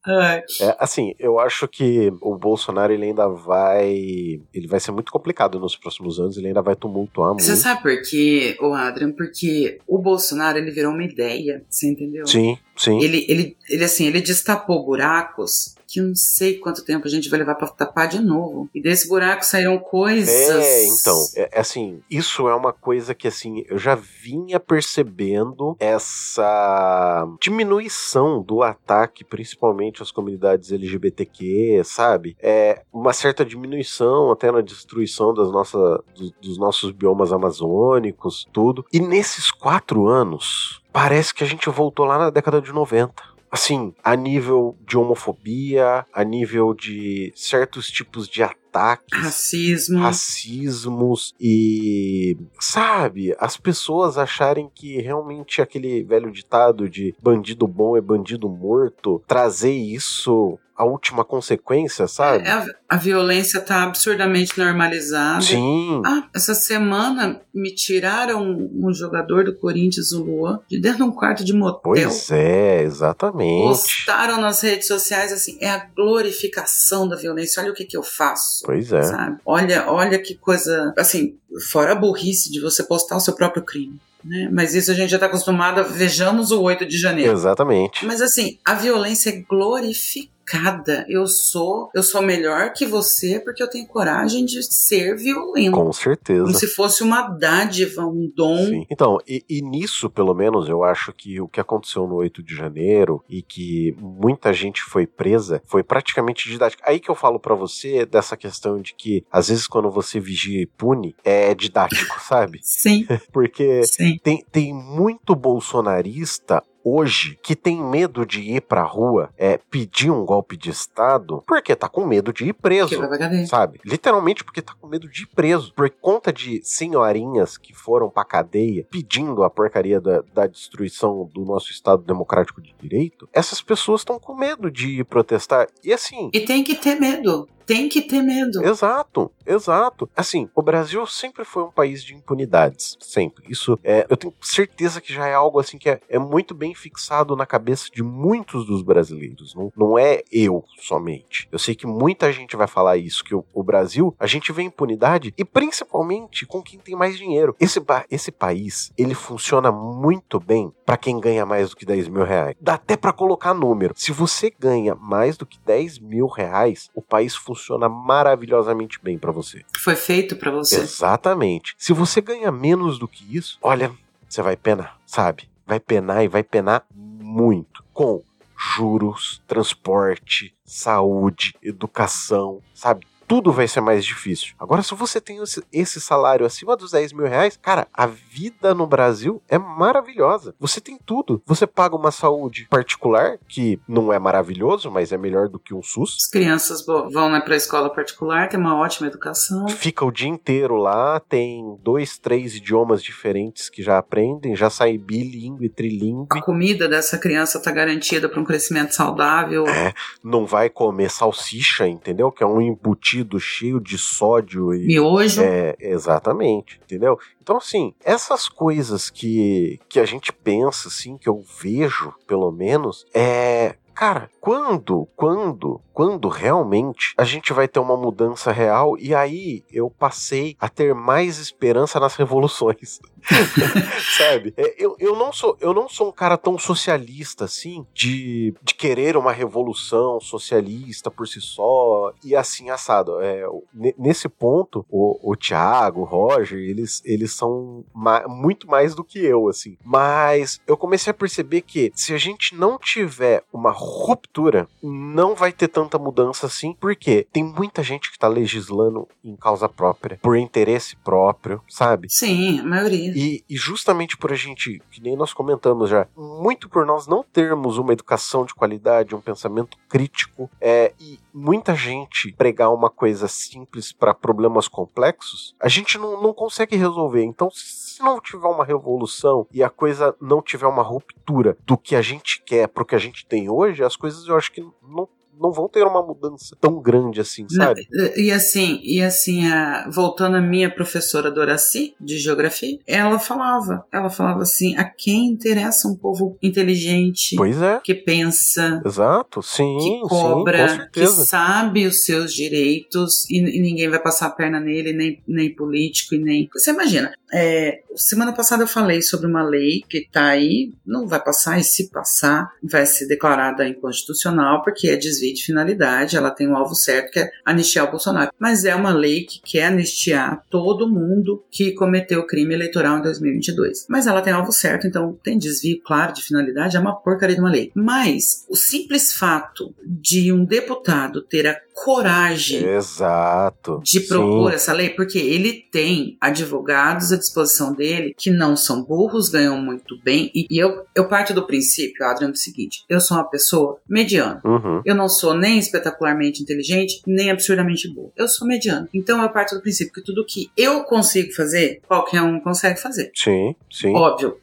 É, assim, eu acho que o Bolsonaro ele ainda vai. Ele vai ser muito complicado nos próximos anos, ele ainda vai tumultuar muito. Você sabe por quê, o Adrian? Porque o Bolsonaro ele virou uma ideia, você entendeu? Sim, sim. Ele, ele, ele assim, ele destapou buracos que não sei quanto tempo a gente vai levar para tapar de novo. E desse buraco saíram coisas. É, então, é, é, assim, isso é uma coisa que assim, eu já vinha percebendo essa diminuição do ataque, principalmente às comunidades LGBTQ, sabe? É uma certa diminuição até na destruição das nossas, do, dos nossos biomas amazônicos, tudo. E nesses quatro anos, parece que a gente voltou lá na década de 90 assim, a nível de homofobia, a nível de certos tipos de ataques, racismo, racismos e sabe, as pessoas acharem que realmente aquele velho ditado de bandido bom é bandido morto, trazer isso a última consequência, sabe? É, a, a, violência tá absurdamente normalizada. Sim. Ah, essa semana me tiraram um, jogador do Corinthians, o Luan, de dentro de um quarto de motel. Pois é, exatamente. Postaram nas redes sociais assim, é a glorificação da violência. Olha o que que eu faço. Pois é. Sabe? Olha, olha que coisa, assim, fora a burrice de você postar o seu próprio crime. Né? Mas isso a gente já está acostumado, vejamos o 8 de janeiro. Exatamente. Mas assim, a violência é glorificada cada. Eu sou, eu sou melhor que você porque eu tenho coragem de ser violento. Com certeza. Como se fosse uma dádiva, um dom. Sim. Então, e, e, nisso, pelo menos, eu acho que o que aconteceu no 8 de janeiro e que muita gente foi presa foi praticamente didático. Aí que eu falo para você dessa questão de que, às vezes, quando você vigia e pune, é didático, sabe? Sim. porque Sim. Tem, tem muito bolsonarista hoje que tem medo de ir pra rua é, pedir um golpe de Estado porque tá com medo de ir preso, sabe? Literalmente porque tá com medo de ir preso. Por conta de senhorinhas que foram pra cadeia pedindo a porcaria da, da destruição do nosso Estado Democrático de Direito, essas pessoas estão com medo de ir protestar. E assim. E tem que ter medo tem que ter medo. Exato, exato. Assim, o Brasil sempre foi um país de impunidades, sempre. Isso é, eu tenho certeza que já é algo assim que é, é muito bem fixado na cabeça de muitos dos brasileiros. Não, não é eu somente. Eu sei que muita gente vai falar isso, que o, o Brasil, a gente vê impunidade e principalmente com quem tem mais dinheiro. Esse, esse país, ele funciona muito bem para quem ganha mais do que 10 mil reais. Dá até para colocar número. Se você ganha mais do que 10 mil reais, o país funciona funciona maravilhosamente bem para você. Foi feito para você. Exatamente. Se você ganha menos do que isso, olha, você vai penar, sabe? Vai penar e vai penar muito com juros, transporte, saúde, educação, sabe? Tudo vai ser mais difícil. Agora, se você tem esse salário acima dos 10 mil reais, cara, a vida no Brasil é maravilhosa. Você tem tudo. Você paga uma saúde particular, que não é maravilhoso, mas é melhor do que um SUS. As crianças vão né, para a escola particular, tem uma ótima educação. Fica o dia inteiro lá, tem dois, três idiomas diferentes que já aprendem, já sai bilíngue, trilingue. A comida dessa criança tá garantida para um crescimento saudável. É, não vai comer salsicha, entendeu? Que é um embutido cheio de sódio e. Miojo. É, exatamente, entendeu? Então, assim, essas coisas que, que a gente pensa, assim, que eu vejo, pelo menos, é. Cara, quando, quando, quando realmente a gente vai ter uma mudança real? E aí eu passei a ter mais esperança nas revoluções. Sabe? É, eu, eu, não sou, eu não sou um cara tão socialista assim, de, de querer uma revolução socialista por si só e assim assado. É, nesse ponto, o, o Thiago, o Roger, eles, eles são ma muito mais do que eu, assim. Mas eu comecei a perceber que se a gente não tiver uma ruptura, não vai ter tanta mudança assim, porque tem muita gente que tá legislando em causa própria, por interesse próprio, sabe? Sim, a maioria. E, e justamente por a gente, que nem nós comentamos já, muito por nós não termos uma educação de qualidade, um pensamento crítico, é, e muita gente pregar uma coisa simples para problemas complexos, a gente não, não consegue resolver. Então, se não tiver uma revolução e a coisa não tiver uma ruptura do que a gente quer pro que a gente tem hoje, as coisas eu acho que não não vão ter uma mudança tão grande assim, sabe? e assim, e assim, a, voltando à minha professora Doraci, de geografia, ela falava, ela falava assim, a quem interessa um povo inteligente, pois é. que pensa, exato, sim, que cobra, sim, que sabe os seus direitos e, e, ninguém vai passar a perna nele, nem, nem político e nem. Você imagina? É, semana passada eu falei sobre uma lei que está aí, não vai passar e se passar vai ser declarada inconstitucional porque é desvio de finalidade, ela tem um alvo certo que é anistiar o Bolsonaro. Mas é uma lei que quer anistiar todo mundo que cometeu crime eleitoral em 2022. Mas ela tem alvo certo, então tem desvio claro de finalidade, é uma porcaria de uma lei. Mas o simples fato de um deputado ter a coragem Exato. de propor Sim. essa lei, porque ele tem advogados à disposição dele que não são burros, ganham muito bem. E, e eu, eu parto do princípio, Adriano, do seguinte: eu sou uma pessoa mediana. Uhum. Eu não sou nem espetacularmente inteligente, nem absurdamente boa. Eu sou mediano. Então eu parto do princípio que tudo que eu consigo fazer, qualquer um consegue fazer. Sim, sim. Óbvio,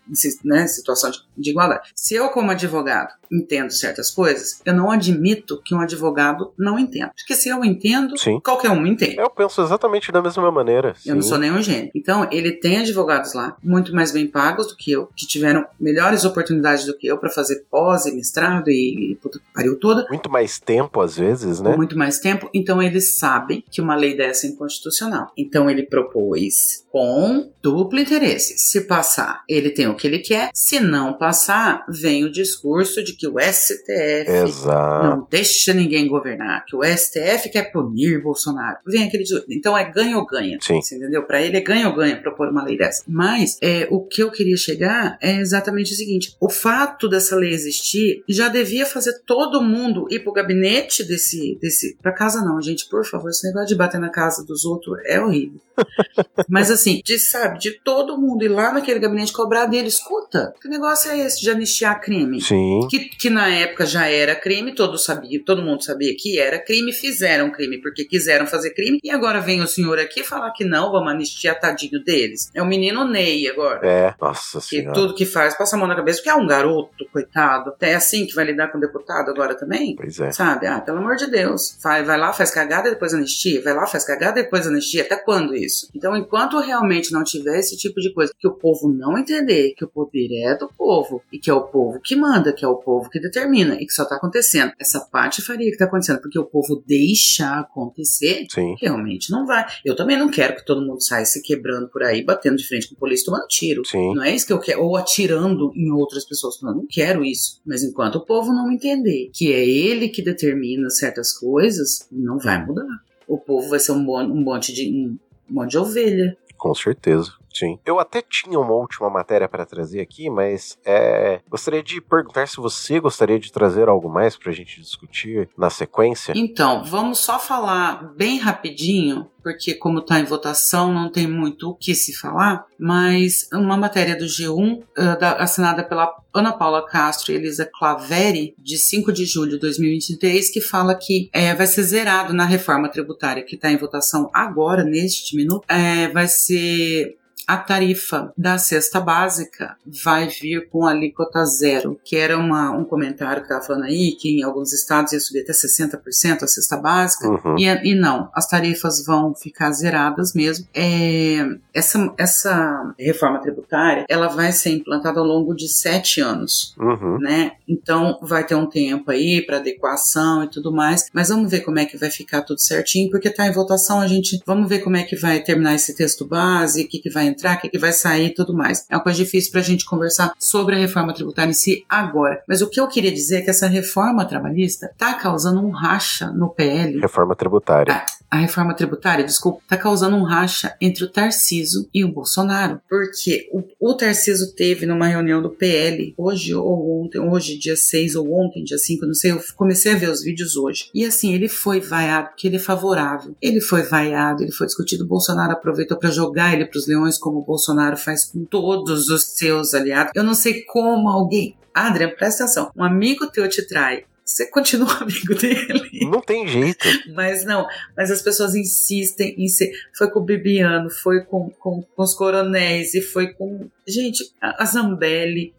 né, situação de, de igualdade. Se eu, como advogado, entendo certas coisas, eu não admito que um advogado não entenda. Porque se eu entendo, sim. qualquer um entende. Eu penso exatamente da mesma maneira. Eu não sou nenhum gênio. Então, ele tem advogados lá, muito mais bem pagos do que eu, que tiveram melhores oportunidades do que eu para fazer pós e mestrado e, e puta, pariu toda. Muito mais tempo, às vezes, né? Muito mais tempo. Então eles sabem que uma lei dessa é inconstitucional. Então ele propôs com duplo interesse. Se passar, ele tem o que ele quer. Se não passar, vem o discurso de que o STF Exato. não deixa ninguém governar, que o STF quer punir Bolsonaro. Vem aquele então é ganha ou ganha. Entendeu? Para ele é ganha ou ganha propor uma lei dessa. Mas é, o que eu queria chegar é exatamente o seguinte: o fato dessa lei existir já devia fazer todo mundo ir pro gabinete desse desse para casa não, gente, por favor, esse negócio de bater na casa dos outros é horrível. Mas assim, de sabe, de todo mundo ir lá naquele gabinete cobrar dele, escuta, que negócio é esse de anistiar crime? Sim. Que, que na época já era crime, todo sabia, todo mundo sabia que era crime, fizeram crime porque quiseram fazer crime, e agora vem o senhor aqui falar que não, vamos anistiar tadinho deles. É o menino Ney agora. É, nossa Que senhora. tudo que faz passa a mão na cabeça, porque é um garoto, coitado. É assim que vai lidar com o deputado agora também? Pois é. Sabe? Ah, pelo amor de Deus. Vai, vai lá, faz cagada e depois anistia. Vai lá, faz cagada e depois anistia. Até quando isso? Então, enquanto realmente não tiver esse tipo de coisa, que o povo não entender que o poder é do povo e que é o povo que manda, que é o povo que determina e que só tá acontecendo. Essa patifaria que tá acontecendo porque o povo deixa acontecer, Sim. realmente não vai. Eu também não quero que todo mundo saia se quebrando por aí, batendo de frente com a polícia, tomando tiro. Sim. Não é isso que eu quero. Ou atirando em outras pessoas. Eu não quero isso. Mas enquanto o povo não entender que é ele que determina certas coisas, não vai mudar. O povo vai ser um, um monte de um monte de ovelha. Com certeza. Sim. Eu até tinha uma última matéria para trazer aqui, mas é, gostaria de perguntar se você gostaria de trazer algo mais para a gente discutir na sequência. Então, vamos só falar bem rapidinho, porque como está em votação, não tem muito o que se falar, mas uma matéria do G1, eh, da- assinada pela Ana Paula Castro e Elisa Claveri, de 5 de julho de 2023, que fala que eh, vai ser zerado na reforma tributária que está em votação agora, neste minuto, eh, vai ser a tarifa da cesta básica vai vir com alíquota zero, que era uma, um comentário que estava falando aí que em alguns estados ia subir até 60% a cesta básica. Uhum. E, e não, as tarifas vão ficar zeradas mesmo. É, essa, essa reforma tributária ela vai ser implantada ao longo de sete anos Uhum. né? Então vai ter um tempo aí para adequação e tudo mais, mas vamos ver como é que vai ficar tudo certinho, porque tá em votação, a gente vamos ver como é que vai terminar esse texto base, o que, que vai entrar, o que, que vai sair e tudo mais. É uma coisa difícil pra gente conversar sobre a reforma tributária em si agora. Mas o que eu queria dizer é que essa reforma trabalhista tá causando um racha no PL Reforma tributária. A reforma tributária, desculpa, tá causando um racha entre o Tarciso e o Bolsonaro. Porque o, o Tarciso teve numa reunião do PL, hoje ou ontem, hoje dia 6 ou ontem, dia 5, não sei, eu comecei a ver os vídeos hoje. E assim, ele foi vaiado porque ele é favorável. Ele foi vaiado, ele foi discutido, o Bolsonaro aproveitou para jogar ele pros leões, como o Bolsonaro faz com todos os seus aliados. Eu não sei como alguém... Adrian, presta atenção, um amigo teu te trai, você continua amigo dele. Não tem jeito. Mas não, mas as pessoas insistem em ser. Foi com o Bibiano, foi com, com, com os coronéis e foi com. Gente, a, a Zambelli,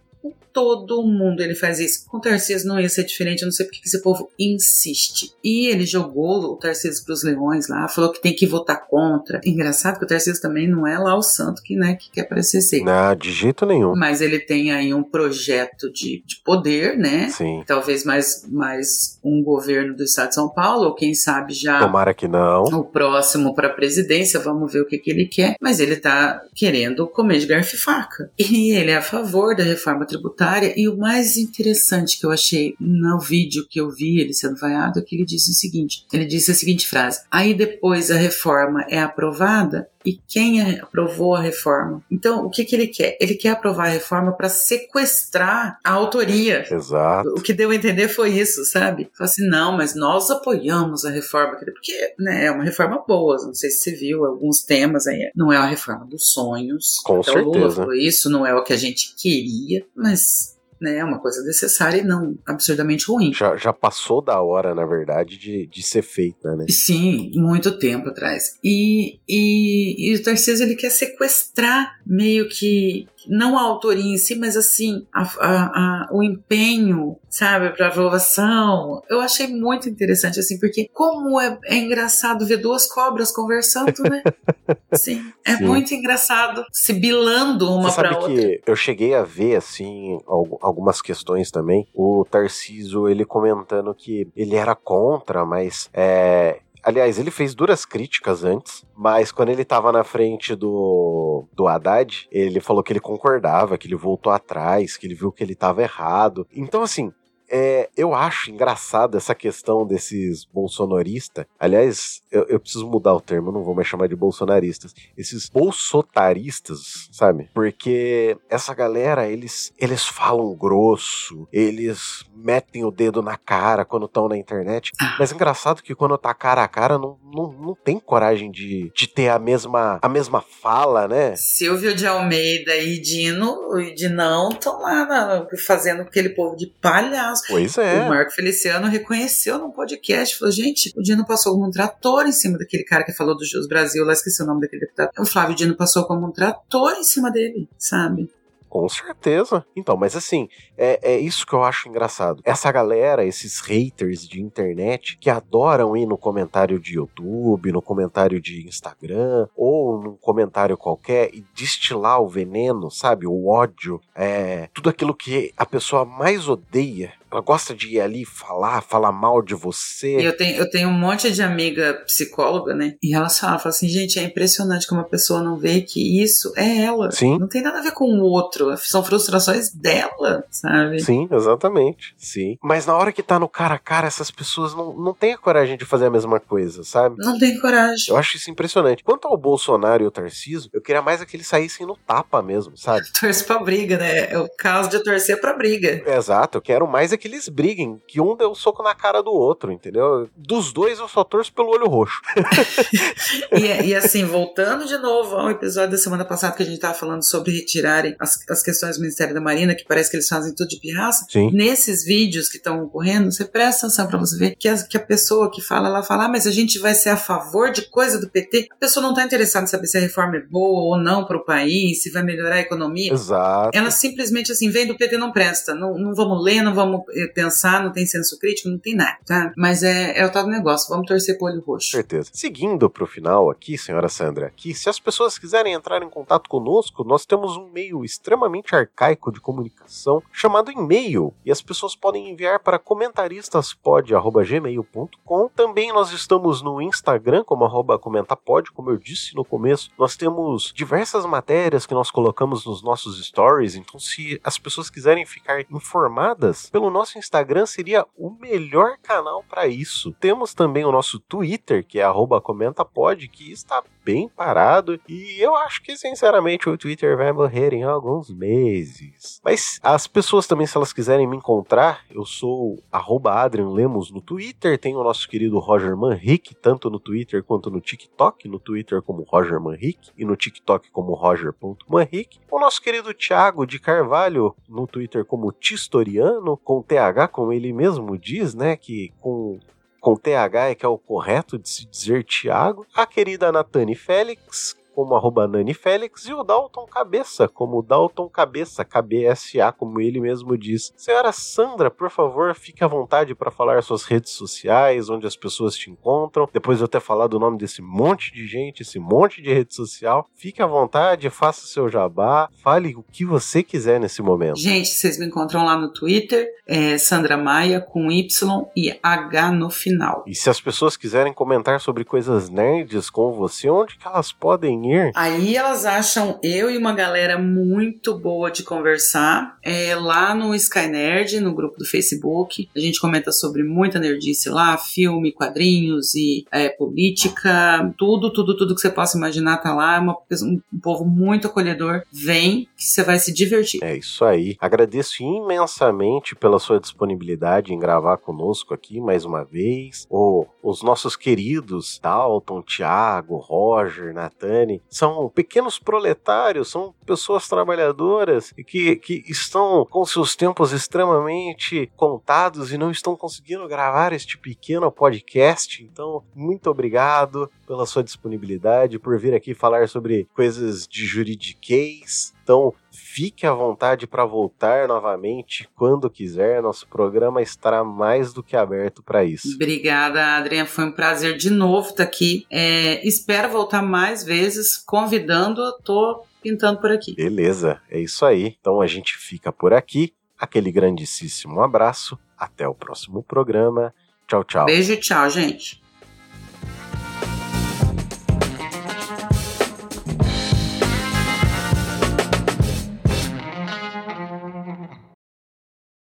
todo mundo ele faz isso. Com o Tarcísio não ia ser diferente, eu não sei porque que esse povo insiste. E ele jogou o Tarcísio pros leões lá, falou que tem que votar contra. Engraçado que o Tarcísio também não é lá o santo que, né, que quer parecer ser. Não, de jeito nenhum. Mas ele tem aí um projeto de, de poder, né? Sim. Talvez mais, mais um governo do estado de São Paulo, ou quem sabe já Tomara que não. o próximo para a presidência, vamos ver o que, que ele quer, mas ele tá querendo comer de garfo e faca. E ele é a favor da reforma tributária, e o mais interessante que eu achei no vídeo que eu vi ele sendo vaiado é que ele disse o seguinte: ele disse a seguinte frase: aí depois a reforma é aprovada. E quem aprovou a reforma? Então, o que, que ele quer? Ele quer aprovar a reforma para sequestrar a autoria. Exato. O que deu a entender foi isso, sabe? Falou assim, não, mas nós apoiamos a reforma, porque né, é uma reforma boa, não sei se você viu alguns temas aí. Não é a reforma dos sonhos. Com Até o Lula certeza. falou isso, não é o que a gente queria, mas né, é uma coisa necessária e não absurdamente ruim. Já, já passou da hora, na verdade, de, de ser feita, né? Sim, muito tempo atrás. E, e, e o Tarcísio ele quer sequestrar meio que não a autoria em si, mas assim a, a- a- o empenho, sabe, para aprovação. Eu achei muito interessante assim, porque como é, é engraçado ver duas cobras conversando, né? Sim, é Sim. muito engraçado se bilando uma para outra. que eu cheguei a ver, assim, al- algumas questões também. O Tarciso, ele comentando que ele era contra, mas é, Aliás, ele fez duras críticas antes, mas quando ele tava na frente do, do Haddad, ele falou que ele concordava, que ele voltou atrás, que ele viu que ele tava errado. Então, assim, é, eu acho engraçado essa questão desses bolsonaristas. Aliás, eu, eu, preciso mudar o termo, não vou mais chamar de bolsonaristas. Esses bolsotaristas, sabe? Porque essa galera, eles, eles falam grosso, eles metem o dedo na cara quando estão na internet. Ah. Mas é engraçado que quando tá cara a cara, não, não, não tem coragem de, de ter a mesma, a mesma fala, né? Silvio de Almeida e Dino, e Dinão estão lá fazendo aquele povo de palhaço. Pois é. O Marco Feliciano reconheceu no podcast, falou, gente, o Dino passou como um trator em cima daquele cara que falou do Jus Brasil, lá esqueci o nome daquele deputado. O Flávio Dino passou como um trator em cima dele, sabe? Com certeza. Então, mas assim, é, é isso que eu acho engraçado. Essa galera, esses haters de internet, que adoram ir no comentário de YouTube, no comentário de Instagram, ou num comentário qualquer e destilar o veneno, sabe? O ódio, é, tudo aquilo que a pessoa mais odeia ela gosta de ir ali falar, falar mal de você. Eu tenho, eu tenho um monte de amiga psicóloga, né? E elas falam, falam assim, gente, é impressionante como a pessoa não vê que isso é ela. Sim. Não tem nada a ver com o outro. São frustrações dela, sabe? Sim, exatamente. Sim. Mas na hora que tá no cara a cara, essas pessoas não, não têm a coragem de fazer a mesma coisa, sabe? Não tem coragem. Eu acho isso impressionante. Quanto ao Bolsonaro e o Tarciso, eu queria mais é que eles saíssem no tapa mesmo, sabe? Torce pra briga, né? É o caso de torcer pra briga. Exato. Eu quero mais é que eles briguem, que um dê um soco na cara do outro, entendeu? Dos dois eu só torço pelo olho roxo. e, e, assim, voltando de novo ao episódio da semana passada que a gente tava falando sobre retirarem as, as questões do Ministério da Marina, que parece que eles fazem tudo de pirraça. Sim. Nesses vídeos que estão ocorrendo, você presta atenção pra você ver que a, que a pessoa que fala, ela fala, ah, mas a gente vai ser a favor de coisa do PT. A pessoa não tá interessada em saber se a reforma é boa ou não para o país, se vai melhorar a economia. Exato. Ela simplesmente assim, vem do PT não presta. Não, não vamos ler, não vamos pensar eh, pensar, não tem senso crítico, não tem nada, tá? Mas é, é o tal do negócio, vamos torcer pro olho roxo. Certeza. Seguindo pro final aqui, senhora Sandra, aqui, se as pessoas quiserem entrar em contato conosco, nós temos um meio extremamente arcaico de comunicação chamado e-mail, e as pessoas podem enviar para comentaristas.pod@gmail.com. Também nós estamos no Instagram como arroba comentapod, como eu disse no começo. Nós temos diversas matérias que nós colocamos nos nossos stories, então se as pessoas quiserem ficar informadas pelo nosso Instagram Instagram seria o melhor canal para isso. Temos também o nosso Twitter, que é @comentapod, que está bem parado e eu acho que sinceramente o Twitter vai morrer em alguns meses. Mas as pessoas também, se elas quiserem me encontrar, eu sou Adrian Lemos no Twitter, tem o nosso querido Roger Manrique, tanto no Twitter quanto no TikTok, no Twitter como Roger Manrique e no TikTok como Roger.manrique. O nosso querido Thiago de Carvalho no Twitter como Tistoriano, com TH, como ele mesmo diz, né, que com com TH é que é o correto de se dizer Tiago, a querida Natane Félix, como arroba Nani Félix, e o Dalton Cabeça, como Dalton Cabeça, KBSA, como ele mesmo diz. Senhora Sandra, por favor, fique à vontade para falar suas redes sociais, onde as pessoas te encontram. Depois de eu ter falado o nome desse monte de gente, esse monte de rede social, fique à vontade, faça seu jabá, fale o que você quiser nesse momento. Gente, vocês me encontram lá no Twitter, é Sandra Maia, com Y e H no final. E se as pessoas quiserem comentar sobre coisas nerds com você, onde que elas podem Aí elas acham eu e uma galera muito boa de conversar é, lá no Sky Nerd, no grupo do Facebook. A gente comenta sobre muita nerdice lá, filme, quadrinhos e é, política, tudo, tudo, tudo que você possa imaginar tá lá. É uma, um, um povo muito acolhedor. Vem que você vai se divertir. É isso aí. Agradeço imensamente pela sua disponibilidade em gravar conosco aqui mais uma vez. O, os nossos queridos Dalton, Thiago, Roger, Natane são pequenos proletários, são pessoas trabalhadoras que, que estão com seus tempos extremamente contados e não estão conseguindo gravar este pequeno podcast. Então, muito obrigado pela sua disponibilidade, por vir aqui falar sobre coisas de juridiquês. Então, fique à vontade para voltar novamente quando quiser. Nosso programa estará mais do que aberto para isso. Obrigada, Adriana. Foi um prazer de novo estar aqui. É, espero voltar mais vezes, convidando. Tô pintando por aqui. Beleza, é isso aí. Então a gente fica por aqui. Aquele grandíssimo abraço. Até o próximo programa. Tchau, tchau. Beijo, tchau, gente.